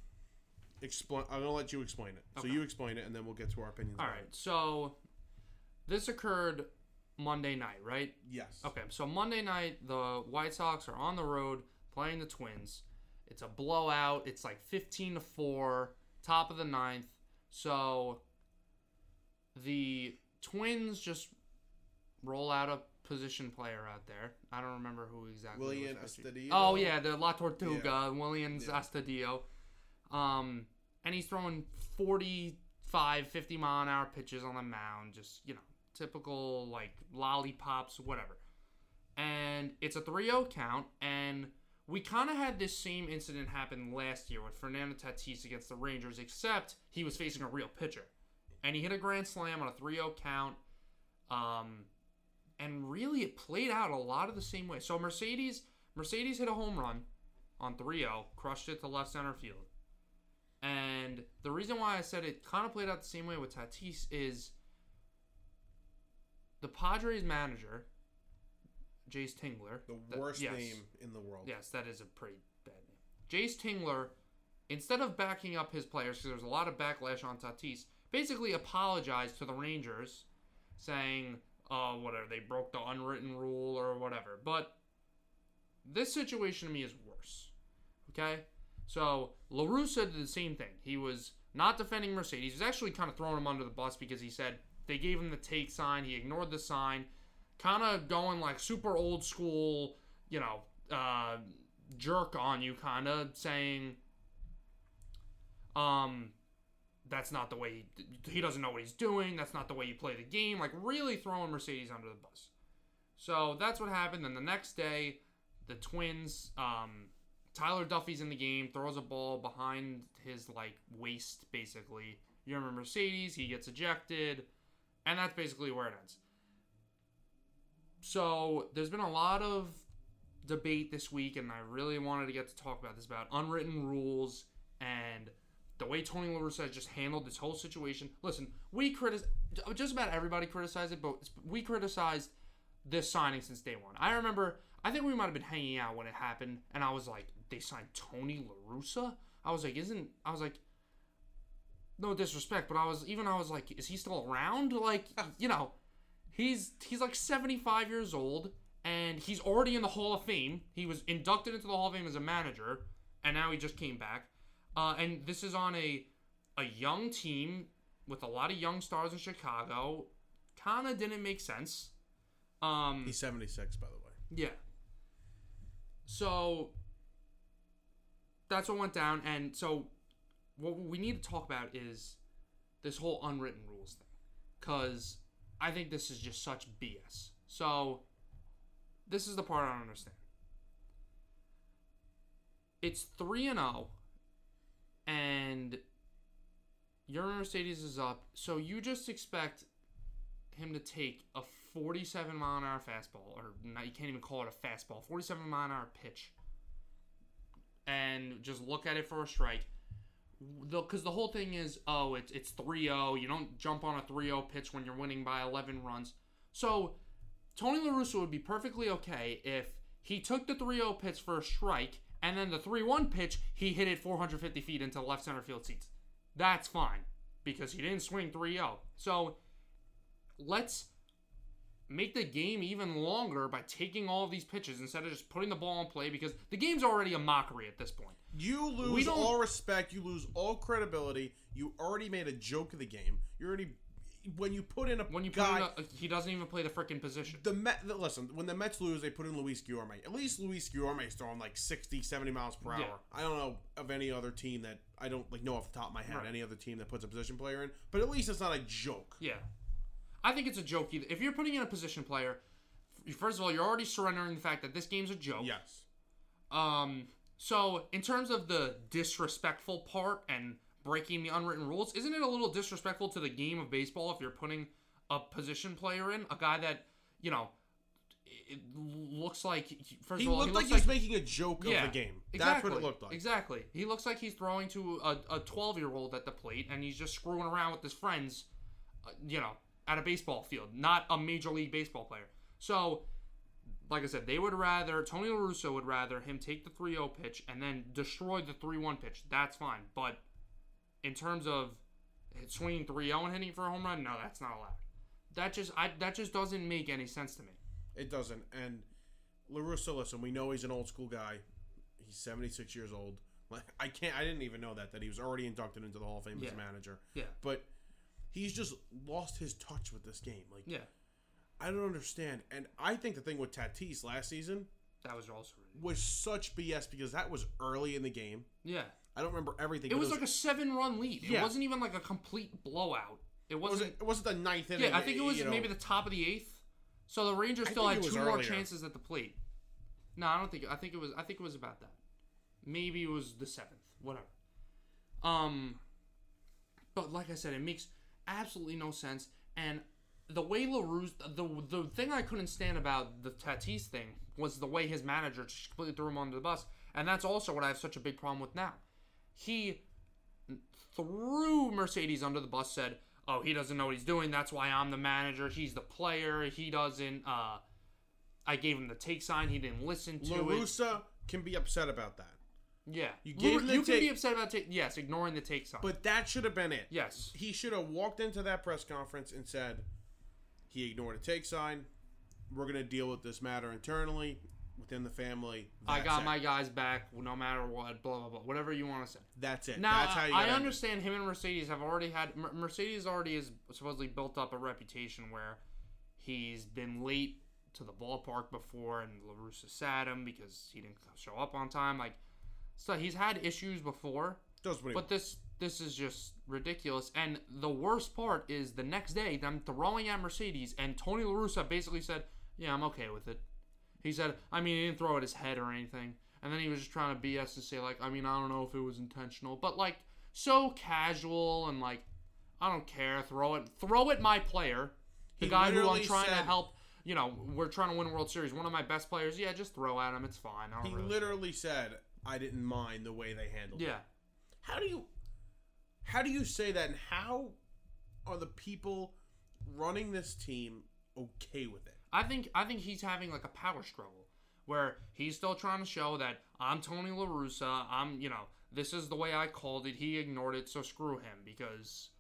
explain. I'm gonna let you explain it. So you explain it, and then we'll get to our opinions. All right. it. So this occurred Monday night, right? Yes. Okay, so Monday night, the White Sox are on the road playing the Twins. It's a blowout. It's like 15 to 4, top of the ninth. So the Twins just roll out a position player out there. I don't remember who exactly. William. Astudillo? Oh, yeah, the La Tortuga, Yeah. Willians Yeah. Astudillo. Um, and he's throwing 45, 50 mile an hour pitches on the mound. Just, you know, typical, like, lollipops, whatever. And it's a 3 0 count. And we kind of had this same incident happen last year with Fernando Tatis against the Rangers, except he was facing a real pitcher. And he hit a grand slam on a 3 0 count. Um, and really, it played out a lot of the same way. So Mercedes, Mercedes hit a home run on 3-0, crushed it to left center field. And the reason why I said it kind of played out the same way with Tatis is the Padres manager, Jayce Tingler. The that- worst yes. name in the world. Yes, that is a pretty bad name. Jayce Tingler, instead of backing up his players, because there's a lot of backlash on Tatis, basically apologized to the Rangers, saying, "Oh, whatever, they broke the unwritten rule or whatever." But this situation to me is worse. Okay, so La Russa did the same thing. He was not defending Mercedes. He was actually kind of throwing him under the bus because he said they gave him the take sign. He ignored the sign, kind of going like super old school, you know, uh, jerk on you, kind of saying, um, that's not the way he, he doesn't know what he's doing. That's not the way you play the game. Like really throwing Mercedes under the bus. So that's what happened. Then the next day, the Twins, um, Tyler Duffey's in the game, throws a ball behind his like waist, basically. You remember Mercedes, he gets ejected, and that's basically where it ends. So there's been a lot of debate this week, and I really wanted to get to talk about this about unwritten rules and the way Tony Russa has just handled this whole situation. Listen, we criticize just about everybody criticized it, but we criticized this signing since day one. I remember, I think we might have been hanging out when it happened, and I was like, they signed Tony La Russa. I was like, isn't I was like, no disrespect, but I was even I was like, is he still around? Like, you know, he's he's like 75 years old and he's already in the Hall of Fame. He was inducted into the Hall of Fame as a manager, and now he just came back. Uh, and this is on a a young team with a lot of young stars in Chicago. Kind of didn't make sense. Um, He's 76, by the way. yeah. So that's what went down, and so what we need to talk about is this whole unwritten rules thing, because I think this is just such BS. So this is the part I don't understand. It's three and zero, and your Mercedes is up, so you just expect him to take a 47 mile an hour fastball, or not, you can't even call it a fastball, 47 mile an hour pitch, and just look at it for a strike. Because the, the whole thing is, oh, it's it's 3-0. You don't jump on a 3-0 pitch when you're winning by 11 runs. So Tony La Russa would be perfectly okay if he took the 3-0 pitch for a strike, and then the 3-1 pitch he hit it 450 feet into left center field seats. That's fine because he didn't swing 3-0. So let's make the game even longer by taking all of these pitches instead of just putting the ball in play because the game's already a mockery at this point. You lose all respect. You lose all credibility. You already made a joke of the game. You already when you put in a When you put guy. in a, he doesn't even play the freaking position. the Met, the- listen, when the Mets lose, they put in Luis Guillorme. At least Luis Guillorme is throwing like 60, 70 miles per hour. Yeah. I don't know of any other team that I don't like know off the top of my head Right. any other team that puts a position player in. But at least it's not a joke. Yeah. I think it's a joke either. If you're putting in a position player, first of all, you're already surrendering the fact that this game's a joke. Yes. Um, so in terms of the disrespectful part and breaking the unwritten rules, isn't it a little disrespectful to the game of baseball if you're putting a position player in a guy that you know it looks like first He of all looked he like he was making a joke yeah, of the game. Exactly. That's what it looked like. Exactly. He looks like he's throwing to a 12 year old at the plate and he's just screwing around with his friends, uh, you know, at a baseball field, not a major league baseball player. So, like I said, they would rather, Tony La Russa would rather him take the 3 0 pitch and then destroy the 3 1 pitch. That's fine. But in terms of swinging 3 0 and hitting for a home run, no, that's not allowed. That just I that just doesn't make any sense to me. It doesn't. And Larusso, listen, we know he's an old school guy. He's 76 years old. Like I can't I didn't even know that that he was already inducted into the Hall of Fame as Yeah. manager. Yeah. But he's just lost his touch with this game. Like Yeah, I don't understand. And I think the thing with Tatis last season that was also ridiculous. was such BS because that was early in the game. Yeah. I don't remember everything. It but was like a seven run lead. It wasn't even like a complete blowout. It it wasn't. it wasn't the ninth inning. yeah, I think it was you know. maybe the top of the eighth. So the Rangers still had it was two more chances at the plate. No, I don't think. I think it was. I think it was about that. Maybe it was the seventh. Whatever. Um, but like I said, it makes absolutely no sense. And the way Larue, the the thing I couldn't stand about the Tatis thing was the way his manager just completely threw him under the bus. And that's also what I have such a big problem with now. He threw Mercedes under the bus, said, "Oh, he doesn't know what he's doing. That's why I'm the manager. He's the player. He doesn't." Uh, I gave him the take sign. He didn't listen to it. La Russa can be upset about that. Yeah, You gave you can take- be upset about take. Yes, ignoring the take sign. But that should have been it. yes, He should have walked into that press conference and said he ignored a take sign. We're going to deal with this matter internally within the family. I got it. my guys back no matter what. Blah blah blah. Whatever you want to say. That's it. Now That's how you I understand him and Mercedes have already had Mercedes already has supposedly built up a reputation where he's been late to the ballpark before, and La Russa sat him because he didn't show up on time. Like, so he's had issues before, Does what he but this this is just ridiculous. And the worst part is the next day them throwing at Mercedes, and Tony La Russa basically said, "Yeah, I'm okay with it." He said, "I mean, he didn't throw at his head or anything." And then he was just trying to BS to say like, "I mean, I don't know if it was intentional," but like so casual and like, I don't care. Throw it, throw it, my player, the He guy who I'm trying to help. You know, we're trying to win World Series. One of my best players. Yeah, just throw at him. It's fine. He really. literally said, "I didn't mind the way they handled it." yeah. How do you how do you say that and how are the people running this team okay with it? I think I think he's having like a power struggle where he's still trying to show that I'm Tony La Russa. I'm you know this is the way I called it. He ignored it, so screw him because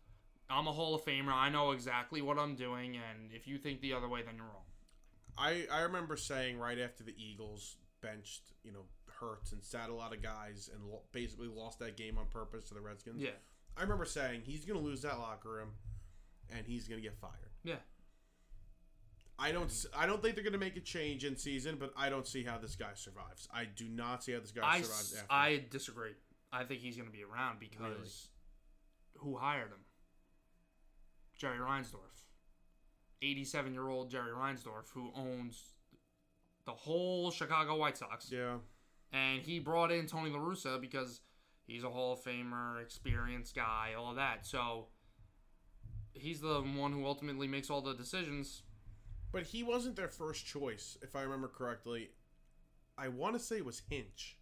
I'm a Hall of Famer. I know exactly what I'm doing, and if you think the other way, then you're wrong. I I remember saying right after the Eagles benched, you know, And sat a lot of guys and lo- basically lost that game on purpose to the Redskins. Yeah, I remember saying he's going to lose that locker room and he's going to get fired. yeah. I don't s- I don't think they're going to make a change in season, but I don't see how this guy survives. I do not see how this guy I, survives s- after. I disagree. I think he's going to be around because who hired him? Jerry Reinsdorf, 87 year old Jerry Reinsdorf, who owns the whole Chicago White Sox. yeah. And he brought in Tony La Russa because he's a Hall of Famer, experienced guy, all of that. So he's the one who ultimately makes all the decisions. But he wasn't their first choice, if I remember correctly. I want to say it was Hinch,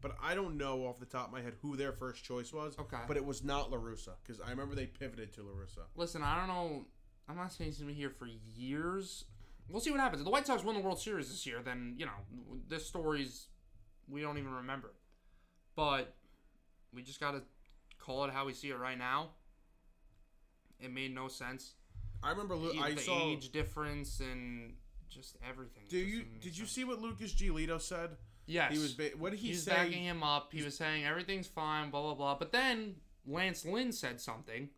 but I don't know off the top of my head who their first choice was. Okay. But it was not La Russa because I remember they pivoted to La Russa. Listen, I don't know. I'm not saying he's gonna be here for years. We'll see what happens. If the White Sox win the World Series this year, then you know this story's we don't even remember. But we just gotta call it how we see it right now. It made no sense. I remember Lu- the I saw. age difference and just everything. Do you did you see what Lucas Giolito said? Yes. He was. Ba- what did he, He was say? backing him up. He was saying everything's fine, blah blah blah. But then Lance Lynn said something,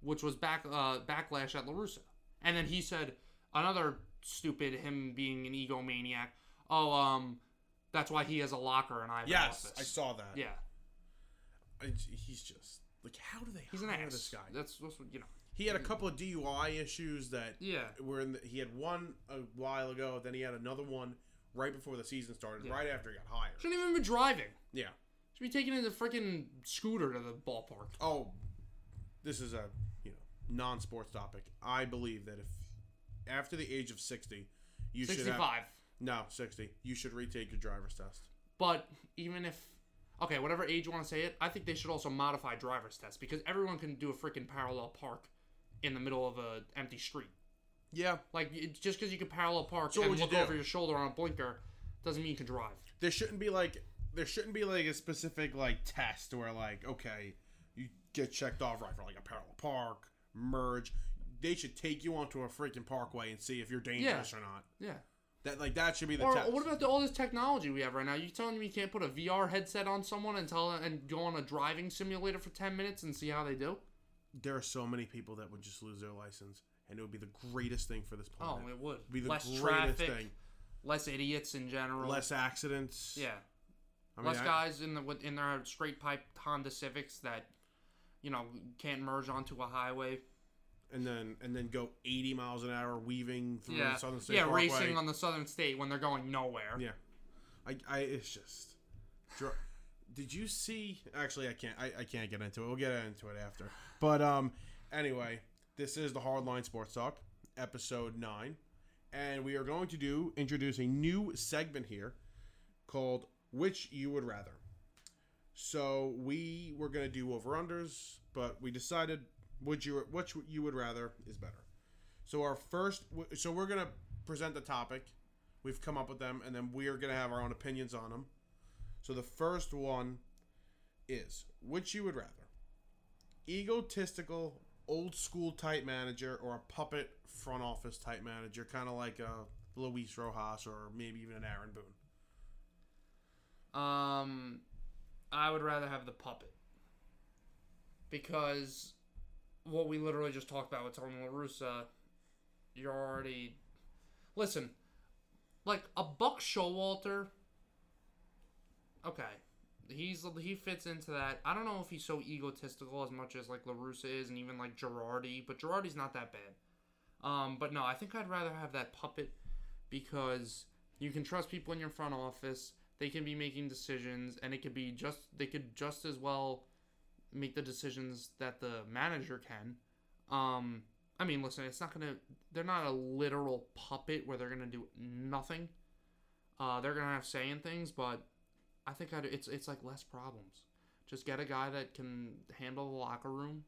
which was back uh, backlash at La Russa, and then he said another stupid him being an egomaniac. Oh, um, that's why he has a locker and I have Yes, an office. I saw that. Yeah, I- he's just like, how do they he's an hire ass. this guy? That's, that's what you know. He had a couple of DUI issues that Yeah, were in. The, he had one a while ago. Then he had another one right before the season started. Yeah. Right after he got hired. shouldn't even be driving. Yeah. Should be taking his freaking scooter to the ballpark. Oh, this is a you know non-sports topic. I believe that if after the age of sixty, you should have. No sixty, you should retake your driver's test. But even if okay, whatever age you want to say it, I think they should also modify driver's tests because everyone can do a freaking parallel park in the middle of a empty street. Yeah, Like it, just because you can parallel park So and would you look over your shoulder on a blinker doesn't mean you can drive. there shouldn't be like there shouldn't be like a specific like test where like okay you get checked off right for like a parallel park merge they should take you onto a freaking parkway and see if you're dangerous or not Yeah. That like that should be the Or test what about the, all this technology we have right now? You telling me you can't put a VR headset on someone and tell and go on a driving simulator for ten minutes and see how they do? there are so many people that would just lose their license and it would be the greatest thing for this Oh, planet it would. It'd be the less greatest traffic, thing less idiots in general. less accidents Yeah. I mean, less I- guys in the with- in their straight pipe Honda Civics that you know can't merge onto a highway. And then and then go 80 miles an hour weaving through Yeah, the southern state yeah, Parkway. racing on the Southern State when they're going nowhere. Yeah, I, I it's just. Did you see? Actually, I can't. I, I can't get into it. We'll get into it after. But um, anyway, this is the Hardline Sports Talk, episode nine, and we are going to do introduce a new segment here called "Which You Would Rather." So we were gonna do over unders, but we decided would you which you would rather is better. So our first, so we're gonna present the topic. We've come up with them, and then we are gonna have our own opinions on them. So the first one is which you would rather: egotistical, old school type manager, or a puppet front office type manager, kind of like a Luis Rojas or maybe even an Aaron Boone. Um, I would rather have the puppet because what we literally just talked about with Tony La Russa, you're already listen, like a Buck Showalter. Okay, he's he fits into that. I don't know if he's so egotistical as much as like La Russa is, and even like Girardi, but Girardi's not that bad. Um, but no, I think I'd rather have that puppet because you can trust people in your front office. They can be making decisions, and it could be just they could just as well make the decisions that the manager can. Um, I mean, listen, it's not gonna. They're not a literal puppet where they're gonna do nothing. Uh, they're gonna have say in things, but I think I'd, it's it's like less problems. Just get a guy that can handle the locker room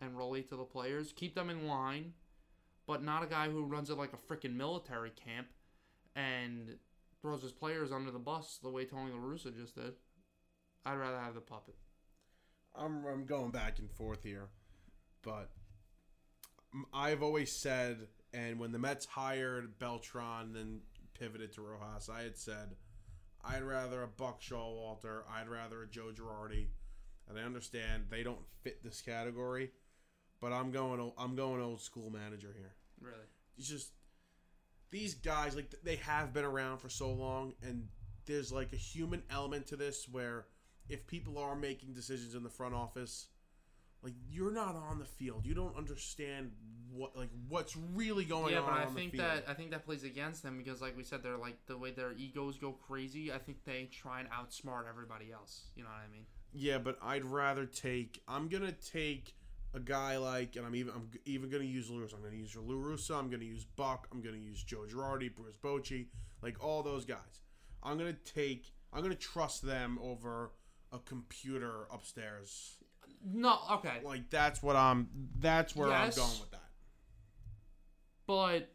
and relate to the players, keep them in line, but not a guy who runs it like a freaking military camp and throws his players under the bus the way Tony La Russa just did. I'd rather have the puppet. I'm I'm going back and forth here, but I've always said, and when the Mets hired Beltran, then pivoted to Rojas, I had said, I'd rather a Buck Showalter, I'd rather a Joe Girardi, and I understand they don't fit this category, but I'm going I'm going old school manager here. Really? It's just these guys like they have been around for so long and there's like a human element to this where if people are making decisions in the front office like you're not on the field you don't understand what like what's really going yeah, on but I on think that I think that plays against them because, like we said, they're like the way their egos go crazy. I think they try and outsmart everybody else. You know what I mean? yeah but i'd rather take i'm gonna take a guy like, and I'm even I'm even going to use Russo. I'm going to use Lou Russo. I'm going to use Buck. I'm going to use Joe Girardi, Bruce Bochy, like all those guys. I'm going to take. I'm going to trust them over a computer upstairs. No, okay. Like that's what I'm. That's where Yes. I'm going with that. But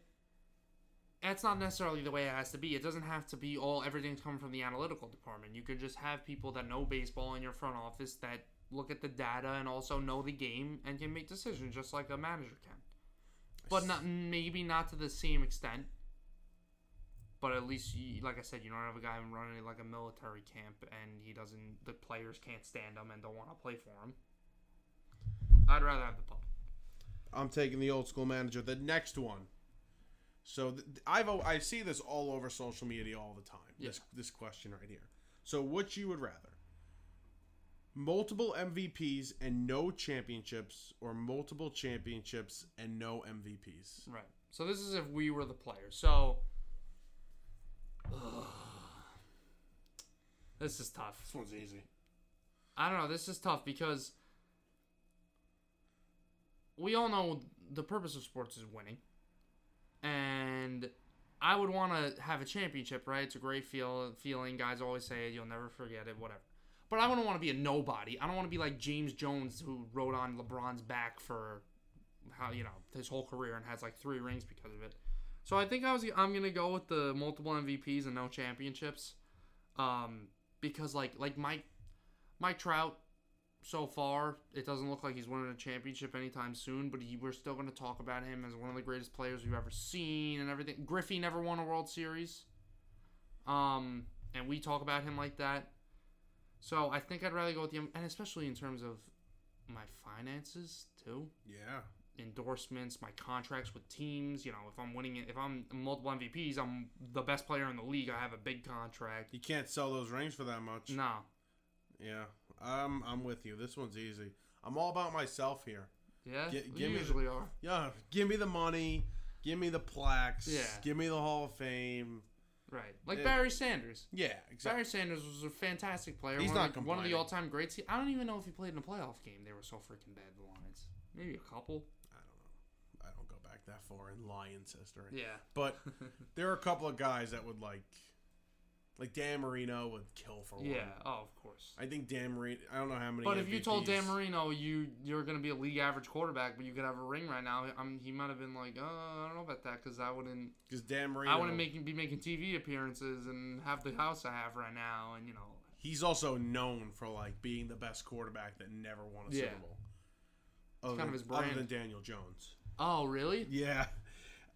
that's not necessarily the way it has to be. It doesn't have to be all everything's coming from the analytical department. You could just have people that know baseball in your front office that look at the data and also know the game and can make decisions just like a manager can. But not maybe not to the same extent. But at least, you, like I said, you don't have a guy running like a military camp, and he doesn't. The players can't stand him and don't want to play for him. I'd rather have the public. I'm taking the old school manager. The next one. So th- I've I see this all over social media all the time. This this question right here. So which you would rather? Multiple MVPs and no championships, or multiple championships and no MVPs? Right. So this is if we were the players. So this is tough. This one's easy. I don't know. This is tough because we all know the purpose of sports is winning, and I would want to have a championship. Right? It's a great feel feeling. Guys always say it. You'll never forget it. Whatever. But I wouldn't want to be a nobody. I don't want to be like James Jones, who rode on LeBron's back for how you know his whole career and has like three rings because of it. So I think I was I'm gonna go with the multiple MVPs and no championships, um, because like like Mike Mike Trout, so far it doesn't look like he's winning a championship anytime soon. But he, we're still gonna talk about him as one of the greatest players we've ever seen and everything. Griffey never won a World Series, um, and we talk about him like that. So I think I'd rather go with the and especially in terms of my finances too Yeah. Endorsements, my contracts with teams. You know, if I'm winning it, if I'm multiple MVPs, I'm the best player in the league. I have a big contract. You can't sell those rings for that much. No, Yeah. I'm I'm with you. This one's easy. I'm all about myself here. yeah, we give me the- usually are. Yeah, give me the money, give me the plaques, Yeah. give me the Hall of Fame. Right, like Yeah. Barry Sanders. Yeah, exactly. Barry Sanders was a fantastic player. He's one not of the, one of the all-time greats. I don't even know if he played in a playoff game. They were so freaking bad. The Lions, maybe a couple. I don't know. I don't go back that far in Lions history. Yeah, But there are a couple of guys that would like, like Dan Marino would kill for one. yeah. Oh, of course. I think Dan Marino. I don't know how many. But if you told Dan Marino you you're gonna be a league average quarterback, but you could have a ring right now, I mean, he might have been like, oh, I don't know about that because I wouldn't. because Dan Marino, I wouldn't make, be making TV appearances and have the house I have right now, and you know. He's also known for like being the best quarterback that never won a Yeah. Super Bowl. Other kind of his brand. Other than Daniel Jones. Oh, really? Yeah.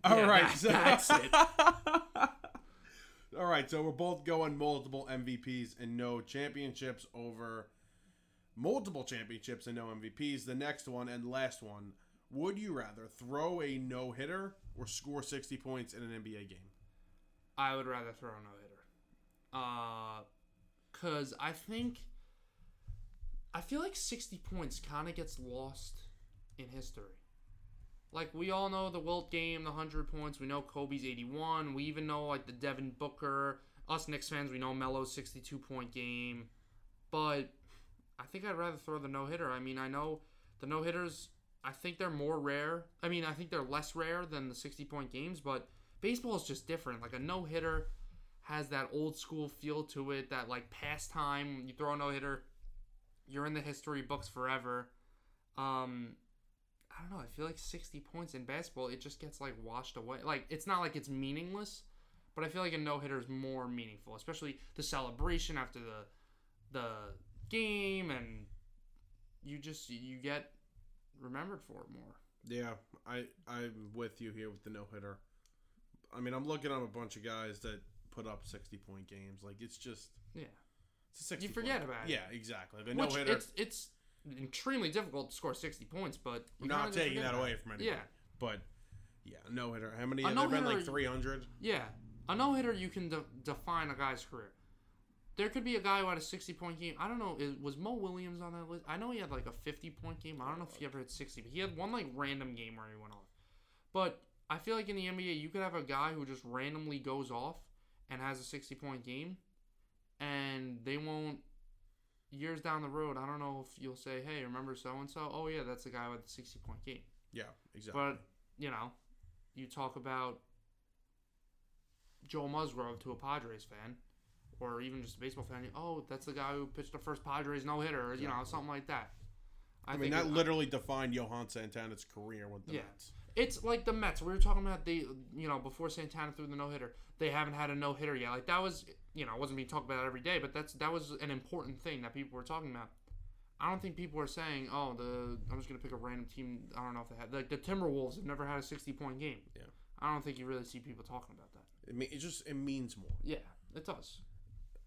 Yeah, All right. that- so that's it. All right, so we're both going multiple MVPs and no championships over multiple championships and no MVPs. The next one and last one, would you rather throw a no hitter or score 60 points in an NBA game? I would rather throw a no hitter. Uh, cause I think I feel like sixty points kind of gets lost in history. Like we all know the Wilt game, the hundred points. We know Kobe's eighty-one. We even know like the Devin Booker. Us Knicks fans, we know Melo's sixty-two point game. But I think I'd rather throw the no hitter. I mean, I know the no hitters. I think they're more rare. I mean, I think they're less rare than the sixty point games, but baseball is just different. Like a no hitter has that old school feel to it, that like pastime. You throw a no hitter, you're in the history books forever. Um, I don't know. I feel like 60 points in basketball, it just gets like washed away. Like it's not like it's meaningless, but I feel like a no hitter is more meaningful, especially the celebration after the the game, and you just you get remembered for it more. Yeah, I I'm with you here with the no hitter. I mean, I'm looking at a bunch of guys that put up 60 point games. Like it's just Yeah. it's a 60 You forget point- about it. Yeah, exactly. A no hitter. it's it's extremely difficult to score 60 points, but you I'm not taking that away from anybody. Yeah. But yeah, no hitter. How many? A there been like 300? Yeah, a no hitter you can de- define a guy's career. There could be a guy who had a sixty point game. I don't know. Is, was Mo Williams on that list? I know he had like a fifty point game. I don't know if he ever had sixty, but he had one like random game where he went off. But I feel like in the NBA, you could have a guy who just randomly goes off and has a sixty point game, and they won't years down the road, I don't know if you'll say, "Hey, remember so and so? Oh yeah, that's the guy with the sixty point game." Yeah, exactly. But you know, you talk about Joe Musgrove to a Padres fan, or even just a baseball fan. Oh, that's the guy who pitched the first Padres no hitter, or you know, something like that. I, mean, think that it- literally defined Johan Santana's career with the Yeah. Mets. It's like the Mets. We were talking about the, you know, before Santana threw the no hitter, they haven't had a no hitter yet. Like that was, you know, it wasn't being talked about every day, but that's that was an important thing that people were talking about. I don't think people are saying, oh, the I'm just gonna pick a random team. I don't know if they had like the Timberwolves have never had a 60 point game. Yeah. I don't think you really see people talking about that. It, mean, it just it means more. Yeah, it does.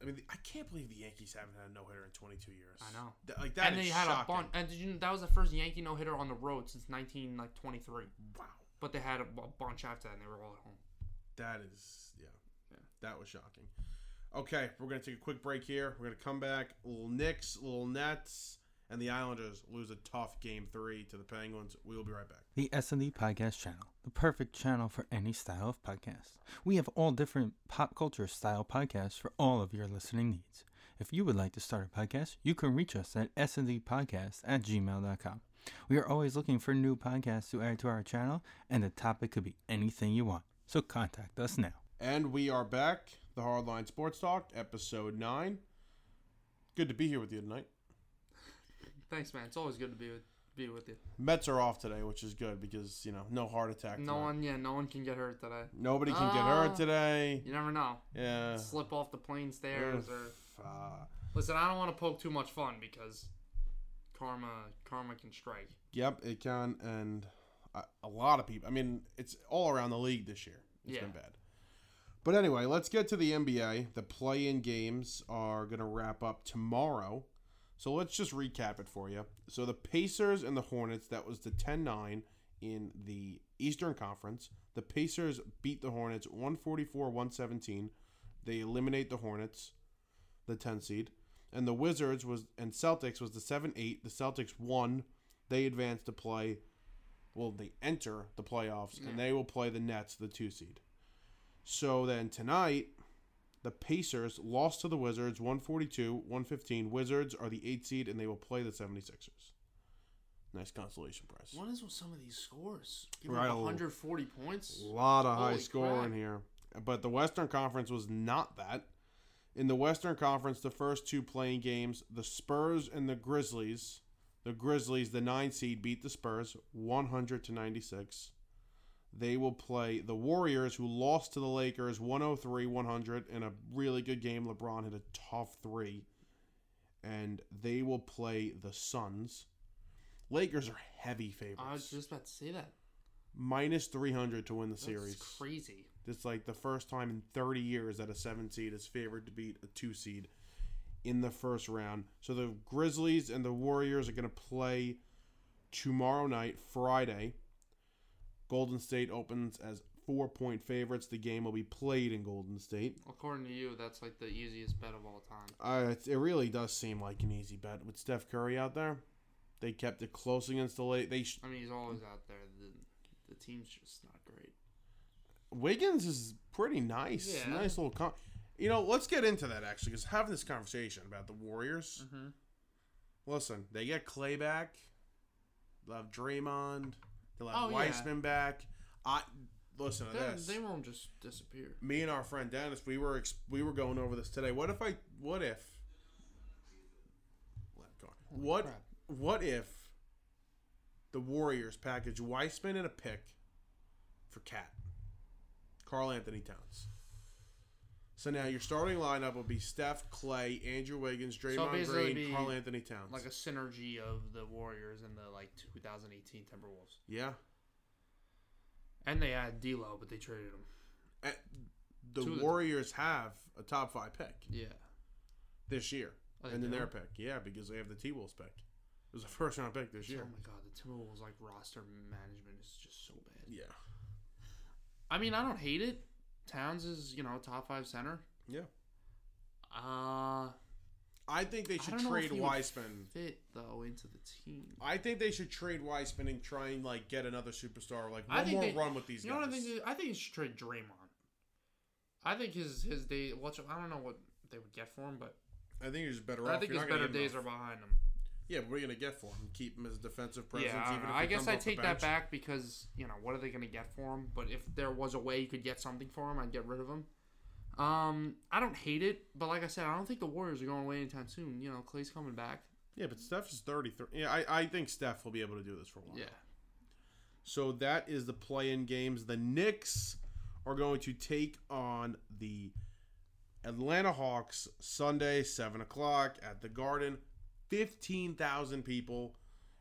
I mean, I can't believe the Yankees haven't had a no hitter in 22 years. I know. Th- like that and they had shocking. a bunch. And did you? That was the first Yankee no hitter on the road since 19 like 23. Wow, But they had a bu- bunch after that, and they were all at home. that is yeah, Yeah. that was shocking. Okay, we're gonna take a quick break here. We're gonna come back. Little Knicks, little Nets, and the Islanders lose a tough game three to the Penguins. We will be right back. The S&D Podcast Channel, the perfect channel for any style of podcast. We have all different pop culture style podcasts for all of your listening needs. If you would like to start a podcast, you can reach us at sndpodcast at gmail.com. We are always looking for new podcasts to add to our channel, and the topic could be anything you want. So contact us now. And we are back. The Hardline Sports Talk, episode nine. Good to be here with you tonight. Thanks, man. It's always good to be with be with you. Mets are off today, which is good because you know no heart attack. No tonight. one, yeah, no one can get hurt today. Nobody can get Ah. hurt today. You never know. Yeah. Slip off the plane stairs or Uh, listen. I don't want to poke too much fun because karma, karma can strike. yep, it can, and a, a lot of people. I mean, it's all around the league this year. It's Yeah. been bad. But anyway, let's get to the NBA. The play-in games are gonna wrap up tomorrow. So let's just recap it for you. So the Pacers and the Hornets, that was the 10-9 in the Eastern Conference. The Pacers beat the Hornets 144-117. They eliminate the Hornets, the 10 seed. And the Wizards was and Celtics was the 7-8. The Celtics won. They advance to play well, they enter the playoffs and they will play the Nets, the 2 seed. So then tonight, the Pacers lost to the Wizards 142 115. Wizards are the 8 seed and they will play the 76ers. Nice consolation prize. What is with some of these scores? Give Right, a 140 points. A lot of high Holy scoring crap. here. But the Western Conference was not that. In the Western Conference, the first two playing games, the Spurs and the Grizzlies. The Grizzlies, the 9 seed, beat the Spurs 100 to 96. They will play the Warriors, who lost to the Lakers 103 100 in a really good game. LeBron hit a tough three. And they will play the Suns. Lakers are heavy favorites. I was just about to say that. Minus 300 to win the That's series. crazy. It's like the first time in 30 years that a seven seed is favored to beat a two seed in the first round. So the Grizzlies and the Warriors are going to play tomorrow night, Friday. Golden State opens as four point favorites. The game will be played in Golden State. According to you, that's like the easiest bet of all time. Uh, it, it really does seem like an easy bet with Steph Curry out there. They kept it close against the late. They sh- I mean, he's always out there. The, the team's just not great. Wiggins is pretty nice. Yeah. Nice little con. You know, let's get into that actually, because having this conversation about the Warriors. Mm-hmm. Listen, they get Clay back. Have Draymond. They'll have Oh, yeah. Back. I listen to this. They won't just disappear. Me and our friend Dennis, we were ex- we were going over this today. What if I? What if? What? crap. What if? The Warriors package Wiseman and a pick for Cat. Karl-Anthony Towns. So now your starting lineup will be Steph, Clay, Andrew Wiggins, Draymond basically Green, Karl-Anthony Towns. Like a synergy of the Warriors and the like 2018 Timberwolves. yeah. And they had D'Lo, but they traded him. And the Two Warriors have a top five pick Yeah. this year, Oh, and then their pick, yeah, because they have the T Wolves pick. It was a first round pick this year. Oh my god, the Timberwolves like roster management is just so bad. Yeah, I mean, I don't hate it. Towns is you know top five center. yeah. Uh, I think they I should know trade would fit though into the team. I think they should trade Wiseman and try and like get another superstar, like I one think more they- run with these You know guys. what I think? I think you should trade Draymond. I think his his day. What's I don't know what they would get for him, but I think just better I off. think You're his better days are behind him. Yeah, but what are you gonna get for him? Keep him as a defensive presence. Yeah, I, even if know. he I guess I the take that bench? back because you know what are they going to get for him? But if there was a way you could get something for him, I'd get rid of him. Um, I don't hate it, but like I said, I don't think the Warriors are going away anytime soon. You know, Clay's coming back. Yeah, but Steph's is 33. Yeah, I, I think Steph will be able to do this for a while. Yeah, So that is the play-in games. The Knicks are going to take on the Atlanta Hawks Sunday, seven o'clock at the Garden. Fifteen thousand people,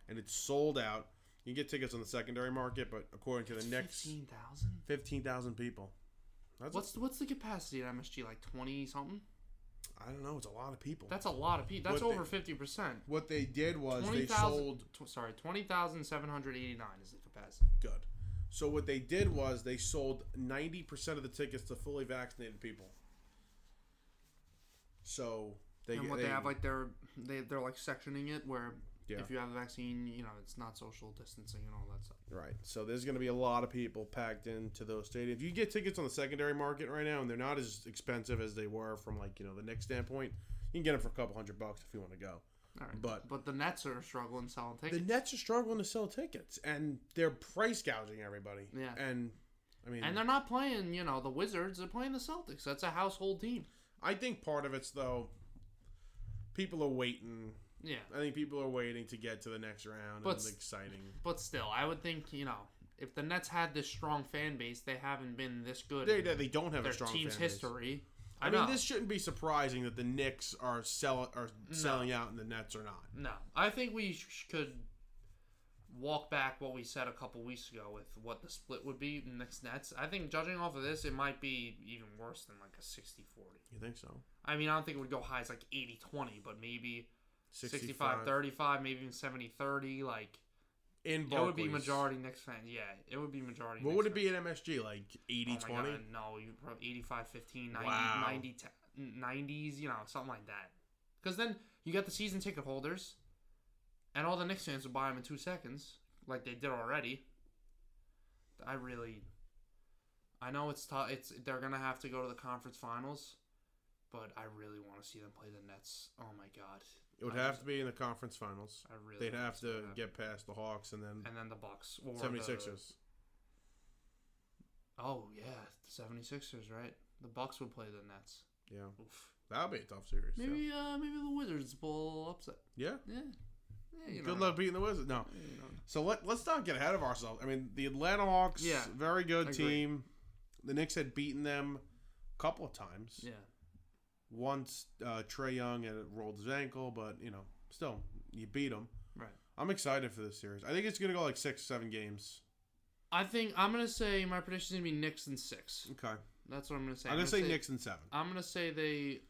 and it's sold out. You can get tickets on the secondary market, but according to the thousand. fifteen thousand people. That's What's what's the capacity at MSG? Like twenty something? I don't know. It's a lot of people. That's a lot of people. That's What over fifty percent. what they did was Twenty they thousand. sold Tw- sorry, twenty thousand seven hundred eighty nine is the capacity. good. So what they did was they sold ninety percent of the tickets to fully vaccinated people. So they and what they, they, have like they're they they're like sectioning it where Yeah. if you have the vaccine, you know it's not social distancing and all that stuff. right. So there's going to be a lot of people packed into those stadiums. You get tickets on the secondary market right now, and they're not as expensive as they were from like you know the Knicks standpoint. You can get them for a couple hundred bucks if you want to go. All right. But But the Nets are struggling selling tickets. the. Nets are struggling to sell tickets, and they're price gouging everybody. Yeah. And I mean, and they're not playing, you know, the Wizards. They're playing the Celtics. That's a household team. I think part of it's though, people are waiting. Yeah. I think people are waiting to get to the next round. But it's exciting. But still, I would think, you know, if the Nets had this strong fan base, they haven't been this good They, in they don't have their a strong team's fan base. history. I, I, mean, this shouldn't be surprising that the Knicks are sell are selling out and the Nets are not. No, I think we sh- could walk back what we said a couple weeks ago with what the split would be Knicks Nets. I think judging off of this, it might be even worse than like a 60-40. You think so? I mean, I don't think it would go high as like 80-20, but maybe 65-35, maybe even 70-30. Like in it would be majority Knicks fans. Yeah, it would be majority. What Knicks would it fans. be at MSG? Like 80 oh 20? God, no, you probably 85 15, 90, Wow. 90 90s, you know, something like that. Because then you got the season ticket holders, and all the Knicks fans would buy them in two seconds, like they did already. I really, I know it's tough. It's they're gonna have to go to the conference finals, but I really want to see them play the Nets. Oh my God, It would I have to be in the conference finals. I really. They'd have to that. get past the Hawks and then and then the Bucks or 76ers. The, oh yeah, the 76ers, right? The Bucks would play the Nets. Yeah. Oof. That would be a tough series. Maybe uh maybe the Wizards pull upset. Yeah. Yeah. Yeah you Good know. luck beating the Wizards. No. You know. So let, let's not get ahead of ourselves. I mean, the Atlanta Hawks, Yeah, very good team. The Knicks had beaten them a couple of times. Yeah. Once uh, Trae Young had rolled his ankle, but you know, still you beat them. Right. I'm excited for this series. I think it's gonna go like six, seven games. I think I'm gonna say my prediction is gonna be Knicks in six. Okay. That's what I'm gonna say. I'm gonna say Knicks in seven. I'm gonna say they.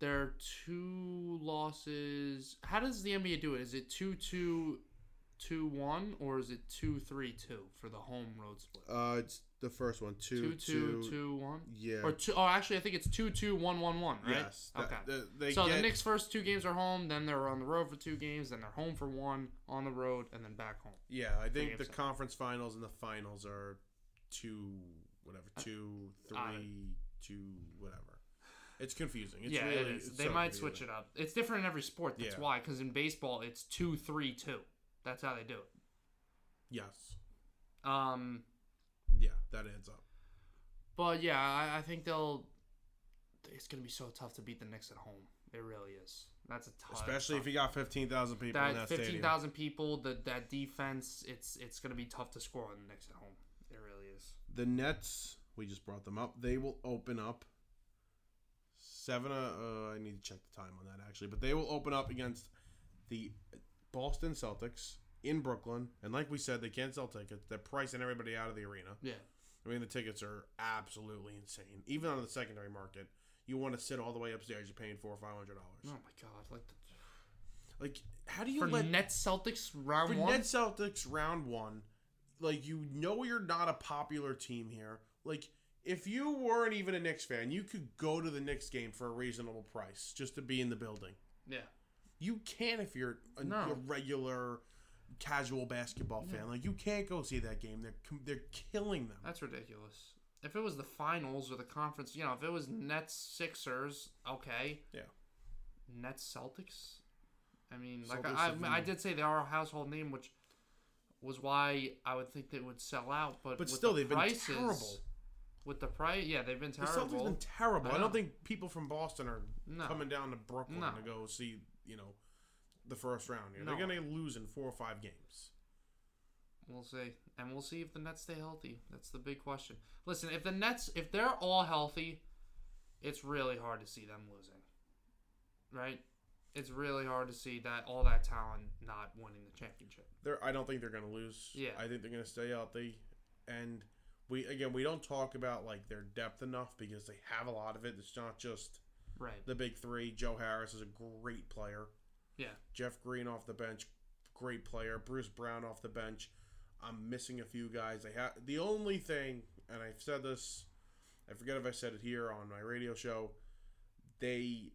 Their two losses. How does the NBA do it? Is it two two, two one, or is it two three two for the home road split? Uh, it's the first one. Two Two, two two. two one. Yeah. Or two, oh, actually, I think it's two two one one one. Right. Yes. That- okay. the- they so get, the Knicks' first two games are home, then they're on the road for two games, then they're home for one on the road, and then back home. Yeah, I think the seven. conference finals and the finals are two, whatever, two, three, two, whatever. It's confusing. It's yeah, really, it is. They so might confusing. switch it up. It's different in every sport. That's Yeah. why. Because in baseball, it's two three two. That's how they do it. Yes. Um, Yeah, that adds up. but yeah, I, I think they'll. It's gonna be so tough to beat the Knicks at home. It really is. That's a tough. Especially if you got fifteen thousand people in that that fifteen thousand people, that that defense, it's it's gonna be tough to score on the Knicks at home. It really is. The Nets, we just brought them up. They will open up seven. Uh, uh, I need to check the time on that actually, but they will open up against the Boston Celtics in Brooklyn. And like we said, they can't sell tickets. They're pricing everybody out of the arena. Yeah. I mean, the tickets are absolutely insane. Even on the secondary market, you want to sit all the way upstairs. You're paying four or five hundred dollars. Oh my god! Like the, Like, how do you for let Nets Celtics round for one. Nets Celtics round one? Like, you know you're not a popular team here. Like, if you weren't even a Knicks fan, you could go to the Knicks game for a reasonable price just to be in the building. yeah. You can if you're a, No. a regular casual basketball fan. Like, you can't go see that game. They're they're killing them. That's ridiculous. if it was the finals or the conference, you know, if it was Nets Sixers, okay. Yeah. Nets Celtics. I mean, like I, I, I did say they are a household name, which was why I would think they would sell out. But But still, the they've been terrible. With the price, yeah, they've been The terrible. Celtics been terrible. I I, don't uh-huh. think people from Boston are No. coming down to Brooklyn No. to go see, you know, the first round here. No. They're going to lose in four or five games. We'll see, and we'll see if the Nets stay healthy. That's the big question. Listen, if the Nets, if they're all healthy, it's really hard to see them losing. Right? It's really hard to see that all that talent not winning the championship. They're, I don't think they're going to lose. Yeah. I think they're going to stay healthy. And we again, we don't talk about like their depth enough because they have a lot of it. It's not just Right. the big three. Joe Harris is a great player. Yeah. Jeff Green off the bench, great player. Bruce Brown off the bench. I'm missing a few guys. They have the only thing, and I've said this. I forget if I said it here on my radio show. They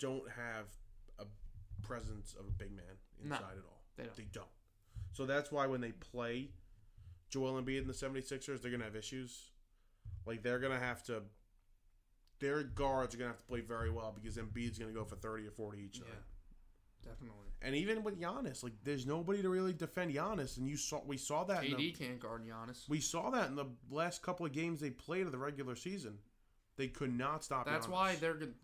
don't have a presence of a big man No, inside at all. they don't. They don't. So that's why when they play Joel Embiid and the 76ers, they're going to have issues. Like they're going to have to their guards are going to have to play very well because Embiid's going to go for 30 or 40 each Yeah. night. Definitely. And even with Giannis, like there's nobody to really defend Giannis, and you saw we saw that. In the, can't guard Giannis. we saw that in the last couple of games they played of the regular season. They could not stop. That's Giannis. why they're good.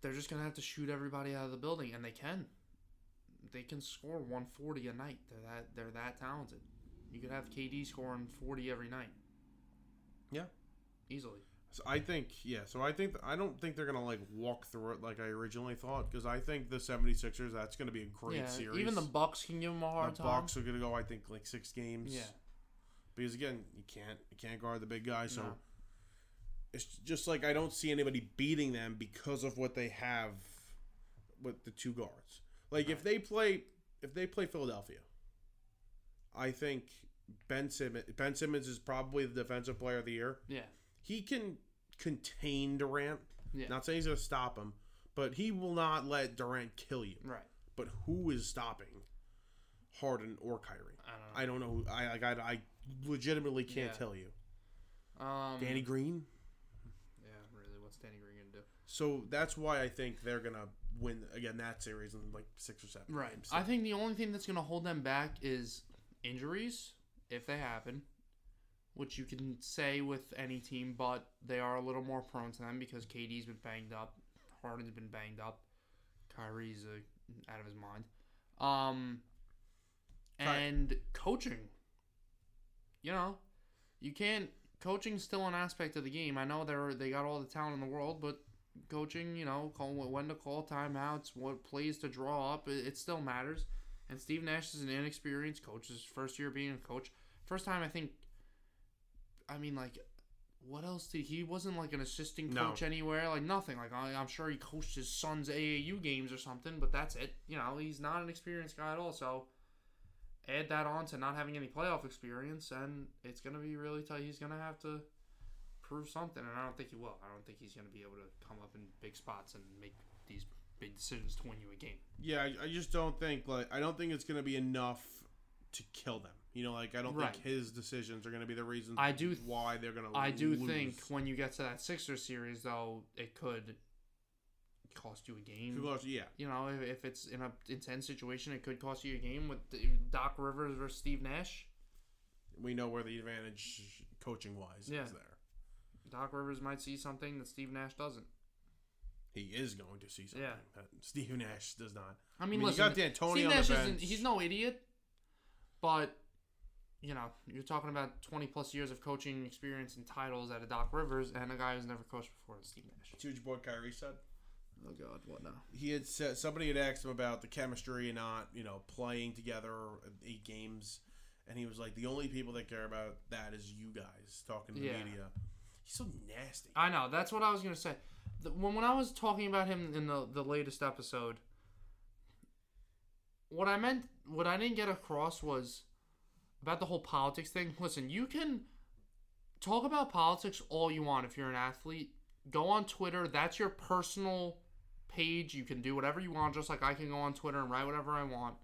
They're just gonna have to shoot everybody out of the building, and they can. They can score 140 a night. They're that they're that talented. You could have KD scoring 40 every night. Yeah. easily. So I think yeah. So I think I don't think they're gonna like walk through it like I originally thought because I think the 76ers that's gonna be a great yeah, series. even the Bucks can give them a hard the time. The Bucks are gonna go I think like six games. Yeah, Because again, you can't you can't guard the big guy, so No. it's just like I don't see anybody beating them because of what they have with the two guards. Like if they play if they play Philadelphia, I think Ben Simmons Ben Simmons is probably the defensive player of the year. yeah, He can contain Durant. Yeah. Not saying he's gonna stop him, but he will not let Durant kill you. right. But who is stopping Harden or Kyrie? I don't know. I don't know. Who, I like. I, I legitimately can't Yeah. tell you. Um, Danny Green. Yeah, really. What's Danny Green gonna do? So that's why I think they're gonna win again that series in like six or seven. Right. games. I think the only thing that's gonna hold them back is injuries, if they happen, which you can say with any team, but they are a little more prone to them because KD's been banged up, Harden's been banged up, Kyrie's uh, out of his mind. Um, Ky- and coaching. You know, you can't. Coaching's still an aspect of the game. I know they're they got all the talent in the world, but coaching, you know, call, when to call timeouts, what plays to draw up, it, it still matters. And Steve Nash is an inexperienced coach. His first year being a coach. First time, I think. I mean, like, what else did he wasn't like an assistant No. coach anywhere, like nothing. Like I, I'm sure he coached his son's AAU games or something, but that's it. You know, he's not an experienced guy at all. So add that on to not having any playoff experience, and it's gonna be really tight. He's gonna have to prove something, and I don't think he will. I don't think he's gonna be able to come up in big spots and make these big decisions to win you a game. yeah, I, I just don't think like I don't think it's gonna be enough to kill them. You know, like I don't Right. think his decisions are gonna be the reason. I do th- why they're gonna. Lose. I do lose. think when you get to that Sixer series, though, it could cost you a game. Else- yeah, You know, if, if it's in a intense situation, it could cost you a game with Doc Rivers versus Steve Nash. we know where the advantage coaching wise Yeah. is there. Doc Rivers might see something that Steve Nash doesn't. He is going to see something Yeah. Uh, that Steve Nash does not. I mean, I mean, you got D'Antoni Steve on the Nash bench. isn't. He's no idiot, but you know, you're talking about 20 plus years of coaching experience and titles at a Doc Rivers and a guy who's never coached before, Steve Nash. What your boy Kyrie said. Oh God, what now? he had said somebody had asked him about the chemistry and not you know playing together eight games and he was like the only people that care about that is you guys talking to Yeah. the media he's so nasty I know. That's what I was gonna say. When when I was talking about him in the the latest episode, what I meant, what I didn't get across was about the whole politics thing. Listen, you can talk about politics all you want if you're an athlete. Go on Twitter. That's your personal page. You can do whatever you want, just like I can go on Twitter and write whatever I want.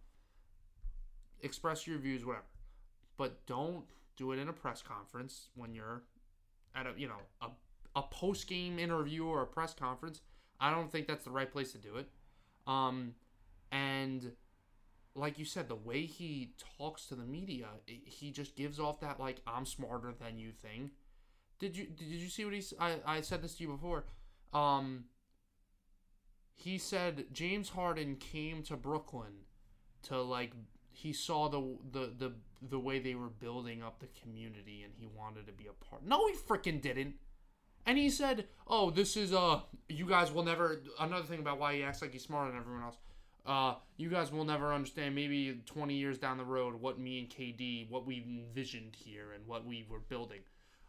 Express your views, whatever. But don't do it in a press conference when you're at a you know a a post game interview or a press conference. I don't think that's the right place to do it. Um, and like you said, the way he talks to the media, he just gives off that like I'm smarter than you thing. Did you did you see what he? I I said this to you before. Um, he said James Harden came to Brooklyn to like he saw the the the the way they were building up the community and he wanted to be a part. No, he freaking didn't. And he said, "Oh, this is uh, you guys will never." Another thing about why he acts like he's smarter than everyone else. Uh, you guys will never understand. Maybe 20 years down the road, what me and KD, what we envisioned here, and what we were building.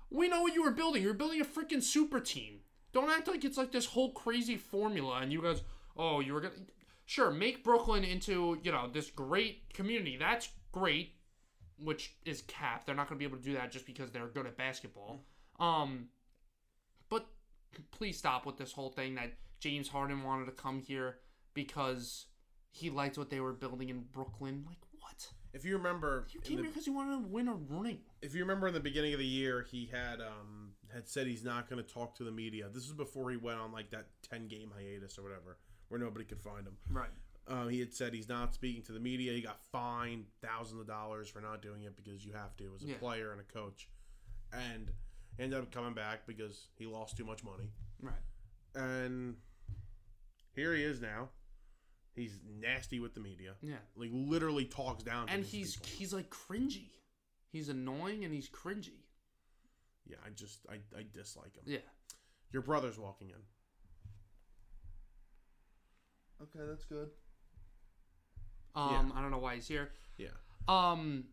We know what you were building. You're building a freaking super team. Don't act like it's like this whole crazy formula, and you guys, oh, you were gonna, sure, make Brooklyn into you know this great community. That's great, which is capped. They're not gonna be able to do that just because they're good at basketball. Um, please stop with this whole thing that James Harden wanted to come here because he liked what they were building in Brooklyn. Like what? If you remember, You came the- here because you wanted to win a ring. if you remember in the beginning of the year, he had um had said he's not going to talk to the media. This was before he went on like that ten game hiatus or whatever, where nobody could find him. Right. Um, he had said he's not speaking to the media. He got fined thousands of dollars for not doing it because you have to as a Yeah. player and a coach, and ended up coming back because he lost too much money. Right. And here he is now. He's nasty with the media. Yeah. Like literally talks down. To And these he's people. he's like cringy. He's annoying and he's cringy. yeah. I just I, I dislike him. Yeah. Your brother's walking in. Okay, that's good. Um, I don't know why he's here. Yeah. Um,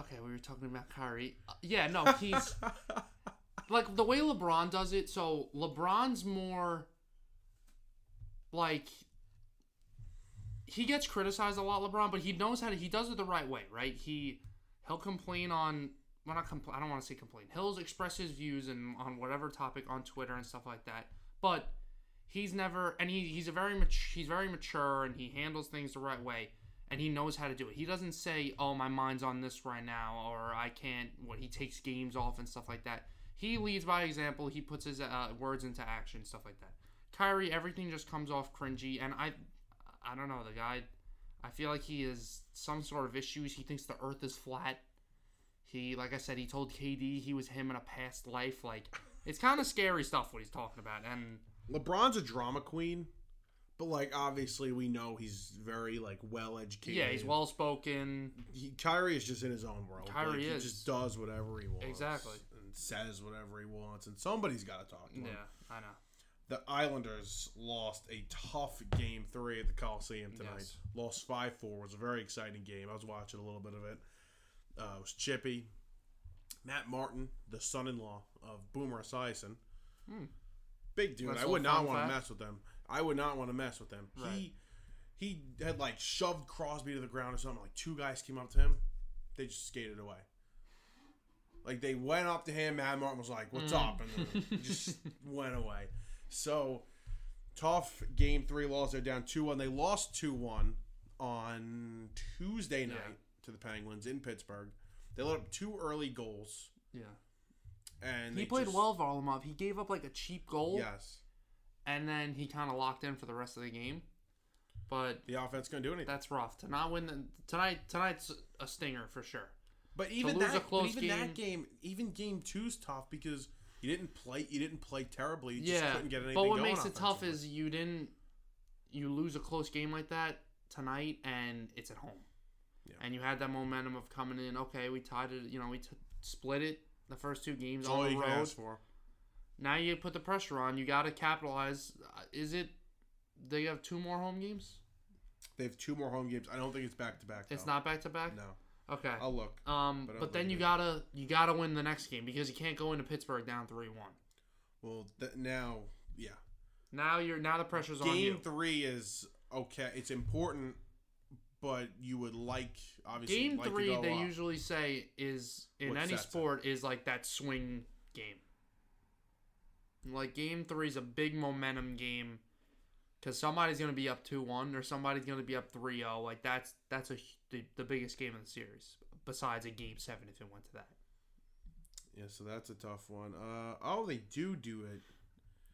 okay, we were talking about Kyrie. Uh, yeah, no, he's like the way LeBron does it. So LeBron's more like he gets criticized a lot, LeBron, but he knows how to. He does it the right way, right? He he'll complain on. Well, not compl- I don't want to say complain. He'll express his views and on whatever topic on Twitter and stuff like that. But he's never and he, he's a very mat- he's very mature and he handles things the right way and he knows how to do it. He doesn't say, "Oh, my mind's on this right now," or "I can't." What he takes games off and stuff like that. He leads by example. He puts his uh, words into action, stuff like that. Kyrie, everything just comes off cringy, and I, I don't know the guy. I feel like he has some sort of issues. He thinks the Earth is flat. He, like I said, he told KD he was him in a past life. Like it's kind of scary stuff what he's talking about, and LeBron's a drama queen, but like obviously we know he's very like well educated. yeah, he's well spoken. He, Kyrie is just in his own world. Kyrie like, is. He just does whatever he wants. Exactly. And says whatever he wants, and somebody's got to talk to him. Yeah, I know. The Islanders lost a tough game three at the Coliseum tonight. Yes. Lost five four. Was a very exciting game. I was watching a little bit of it. Uh, it was Chippy, Matt Martin, the son-in-law of Boomer Esiason. Hmm. Big dude. That's I would not want to mess with them. I would not want to mess with them. Right. He he had like shoved Crosby to the ground or something. Like two guys came up to him. They just skated away. Like they went up to him. Matt Martin was like, "What's Mm. up?" And just went away. So tough game three loss. They're down two one. They lost two one on Tuesday night Yeah. to the Penguins in Pittsburgh. They let up two early goals, Yeah. and He played just- well Varlamov. He gave up like a cheap goal, Yes, and then he kind of locked in for the rest of the game. But the offense couldn't do anything. that's rough to not win the, tonight. Tonight's a stinger for sure. But even that, but even that game, even game two's tough because you didn't play. You didn't play terribly. You just yeah, couldn't get anything but what makes it tough is you didn't you lose a close game like that tonight, and it's at home. Yeah. And you had that momentum of coming in. Okay, we tied it. You know, we t- split it the first two games That's all on the road. Now you put the pressure on. You got to capitalize. Uh, Is it? They have two more home games. They have two more home games. I don't think it's back to back. It's not back to back. No, Okay. I'll look. Um, but but, then you it gotta you gotta win the next game because you can't go into Pittsburgh down three one. Well, th- now, yeah. Now you're now the pressure's on you. Game three is okay. It's important, but you would like obviously Game like three, they up. usually say is in What any sport is like that swing game. Like game three is a big momentum game because somebody's gonna be up two one or somebody's gonna be up 3-0. Like that's that's a the, the biggest game in the series. besides a game seven if it went to that. Yeah, so that's a tough one. Uh, oh, they do do it.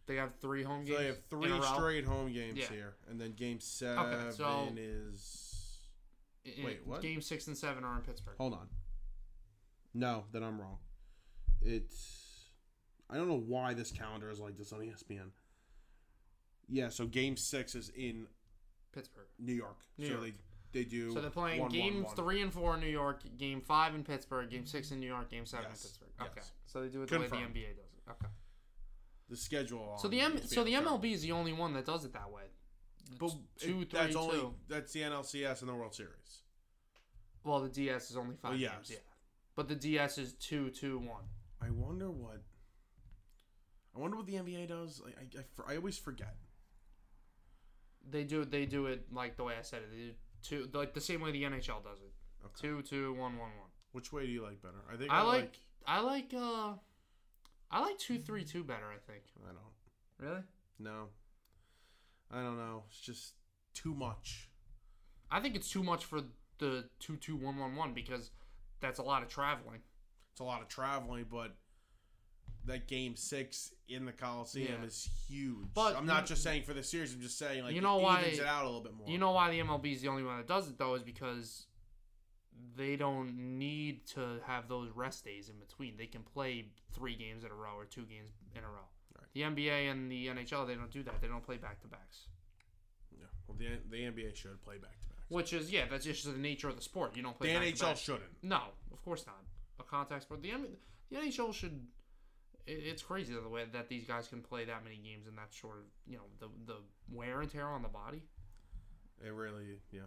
They have three home So games. they have three straight home games Yeah. here, and then game seven so- is. Wait, what? Game six and seven are in Pittsburgh. Hold on. No, then I'm wrong. It's. I don't know why this calendar is like this on ESPN. Yeah, so game six is in Pittsburgh. New York. New so York. they they do. So they're playing one, one, game one. three and four in New York, game five in Pittsburgh, game six in New York, game seven Yes. in Pittsburgh. Yes. Okay. So they do it the way the NBA does it. Okay. The schedule. So the M- so the. MLB is the only one that does it that way. But two, it- three, that's only that's the NLCS and the World Series. Well, the DS is only five Well, games. Yeah. But the DS is two, two, one. I wonder what. I wonder what the NBA does. Like, I, I, for- I always forget. They do they do it like the way I said it. They do two like the same way the NHL does it. Okay. Two, two, one, one, one. Which way do you like better? I think I like I like uh I like two, three, two better. I think. I don't. Really? No. I don't know. It's just too much. I think it's too much for the two, two, one, one, one because that's a lot of traveling. It's a lot of traveling, but that game six in the Coliseum Yeah. is huge. But I'm not just saying for the series. I'm just saying like You know it why- evens it out a little bit more. You know why the MLB is the only one that does it though is because they don't need to have those rest days in between. They can play three games in a row or two games in a row. Right. The NBA and the NHL they don't do that. They don't play back to backs. Yeah. Well, the the NBA should play back to back. Which is yeah, that's just the nature of the sport. You don't The play NHL back-to-back. shouldn't. No, of course not. A contact sport. The, the NHL should. It- It's crazy the way that these guys can play that many games in that short of you know the the wear and tear on the body. It really, yeah.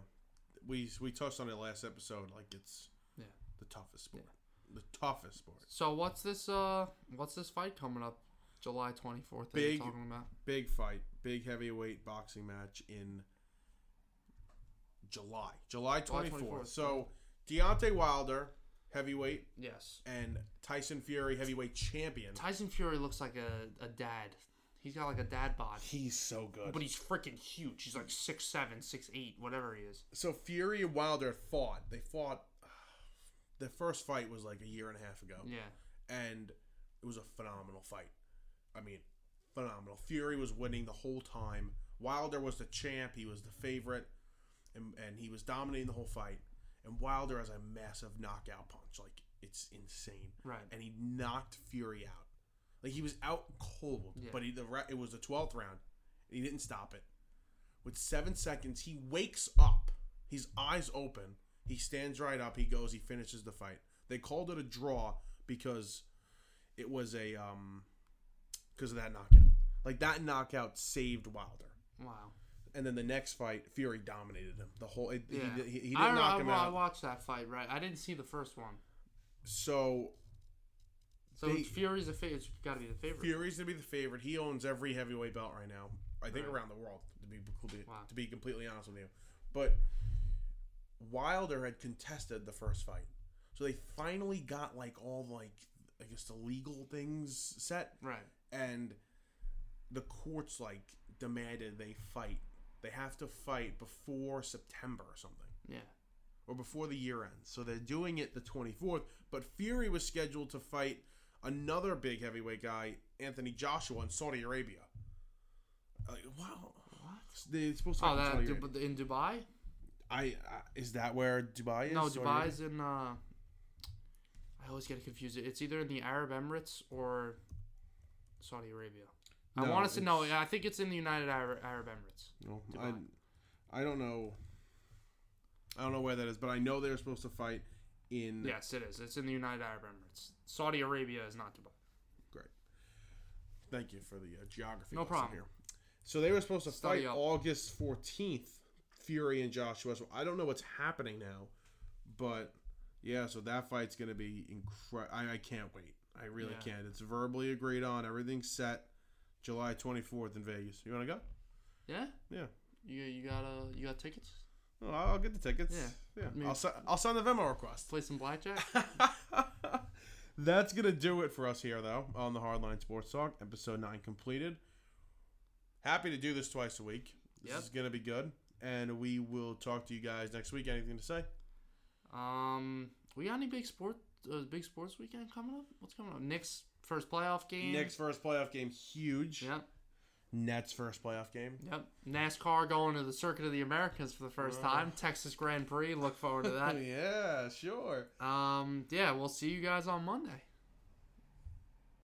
We we touched on it last episode. Like it's Yeah. the toughest sport. The toughest sport. So what's this? Uh, what's this fight coming up? July twenty fourth. Big- you're talking about. Big fight, big heavyweight boxing match in July, July 24th. So Deontay Wilder, heavyweight, Yes. and Tyson Fury, heavyweight champion. Tyson Fury looks like a, a dad. He's got like a dad bod, He's so good. but he's freaking huge. He's like six seven, six eight, whatever he is. so Fury and Wilder fought. They fought. The first fight was like a year and a half ago. Yeah. and it was a phenomenal fight. I mean, phenomenal. Fury was winning the whole time. Wilder was the champ. He was the favorite, and and he was dominating the whole fight. And Wilder has a massive knockout punch, like it's insane. Right. And he knocked Fury out. Like he was out cold, Yeah. but he the ra- it was the twelfth round. And he didn't stop it. With seven seconds, he wakes up. His eyes open. He stands right up. He goes. He finishes the fight. They called it a draw because it was a um because of that knockout. Like that knockout saved Wilder. Wow. And then the next fight, Fury dominated him. The whole it, Yeah. he, he, he I, didn't knock I, him I out. watched that fight. Right. I didn't see the first one. So So They- Fury's a. It's got to be the favorite. Fury's gonna be the favorite. He owns every heavyweight belt right now. I think Right. around the world. To be Wow. to be completely honest with you, but Wilder had contested the first fight, so they finally got like all like I guess the legal things set, Right. and the courts like demanded they fight. They have to fight before September or something Yeah. or before the year ends. So they're doing it the 24th. But Fury was scheduled to fight another big heavyweight guy, Anthony Joshua, in Saudi Arabia. Like, wow. What? They're supposed to Oh, fight in that Saudi in Dubai? I, I is that where Dubai is? No, Arabia? Dubai's in. Uh, I always get confused. It's either in the Arab Emirates or Saudi Arabia. I No, want to say no. I think it's in the United Arab, Arab Emirates. No, I, I don't know. I don't know where that is, but I know they're supposed to fight in. Yes, it is. It's in the United Arab Emirates. Saudi Arabia is not Dubai. Great. Thank you for the uh, geography. No problem. Here. So they were supposed to Study fight up. August fourteenth, Fury and Joshua. So I don't know what's happening now, but yeah. So that fight's gonna be incredible. I, I can't wait. I really Yeah. can't. It's verbally agreed on. Everything's set. July twenty fourth in Vegas. You want to go? Yeah. Yeah. You you got uh you got tickets? Oh, I'll get the tickets. Yeah. Yeah. Mean- I'll I'll send the Venmo request. Play some blackjack. That's gonna do it for us here, though, on the Hardline Sports Talk, episode nine completed. Happy to do this twice a week. This Yep. is gonna be good, and we will talk to you guys next week. Anything to say? um, we got any big sport, uh, big sports weekend coming up? What's coming up? Knicks first playoff game. Knicks first playoff game, huge. Yep. Nets first playoff game. Yep. NASCAR going to the Circuit of the Americas for the first time. Texas Grand Prix. Look forward to that. yeah, sure. um. Yeah. We'll see you guys on Monday.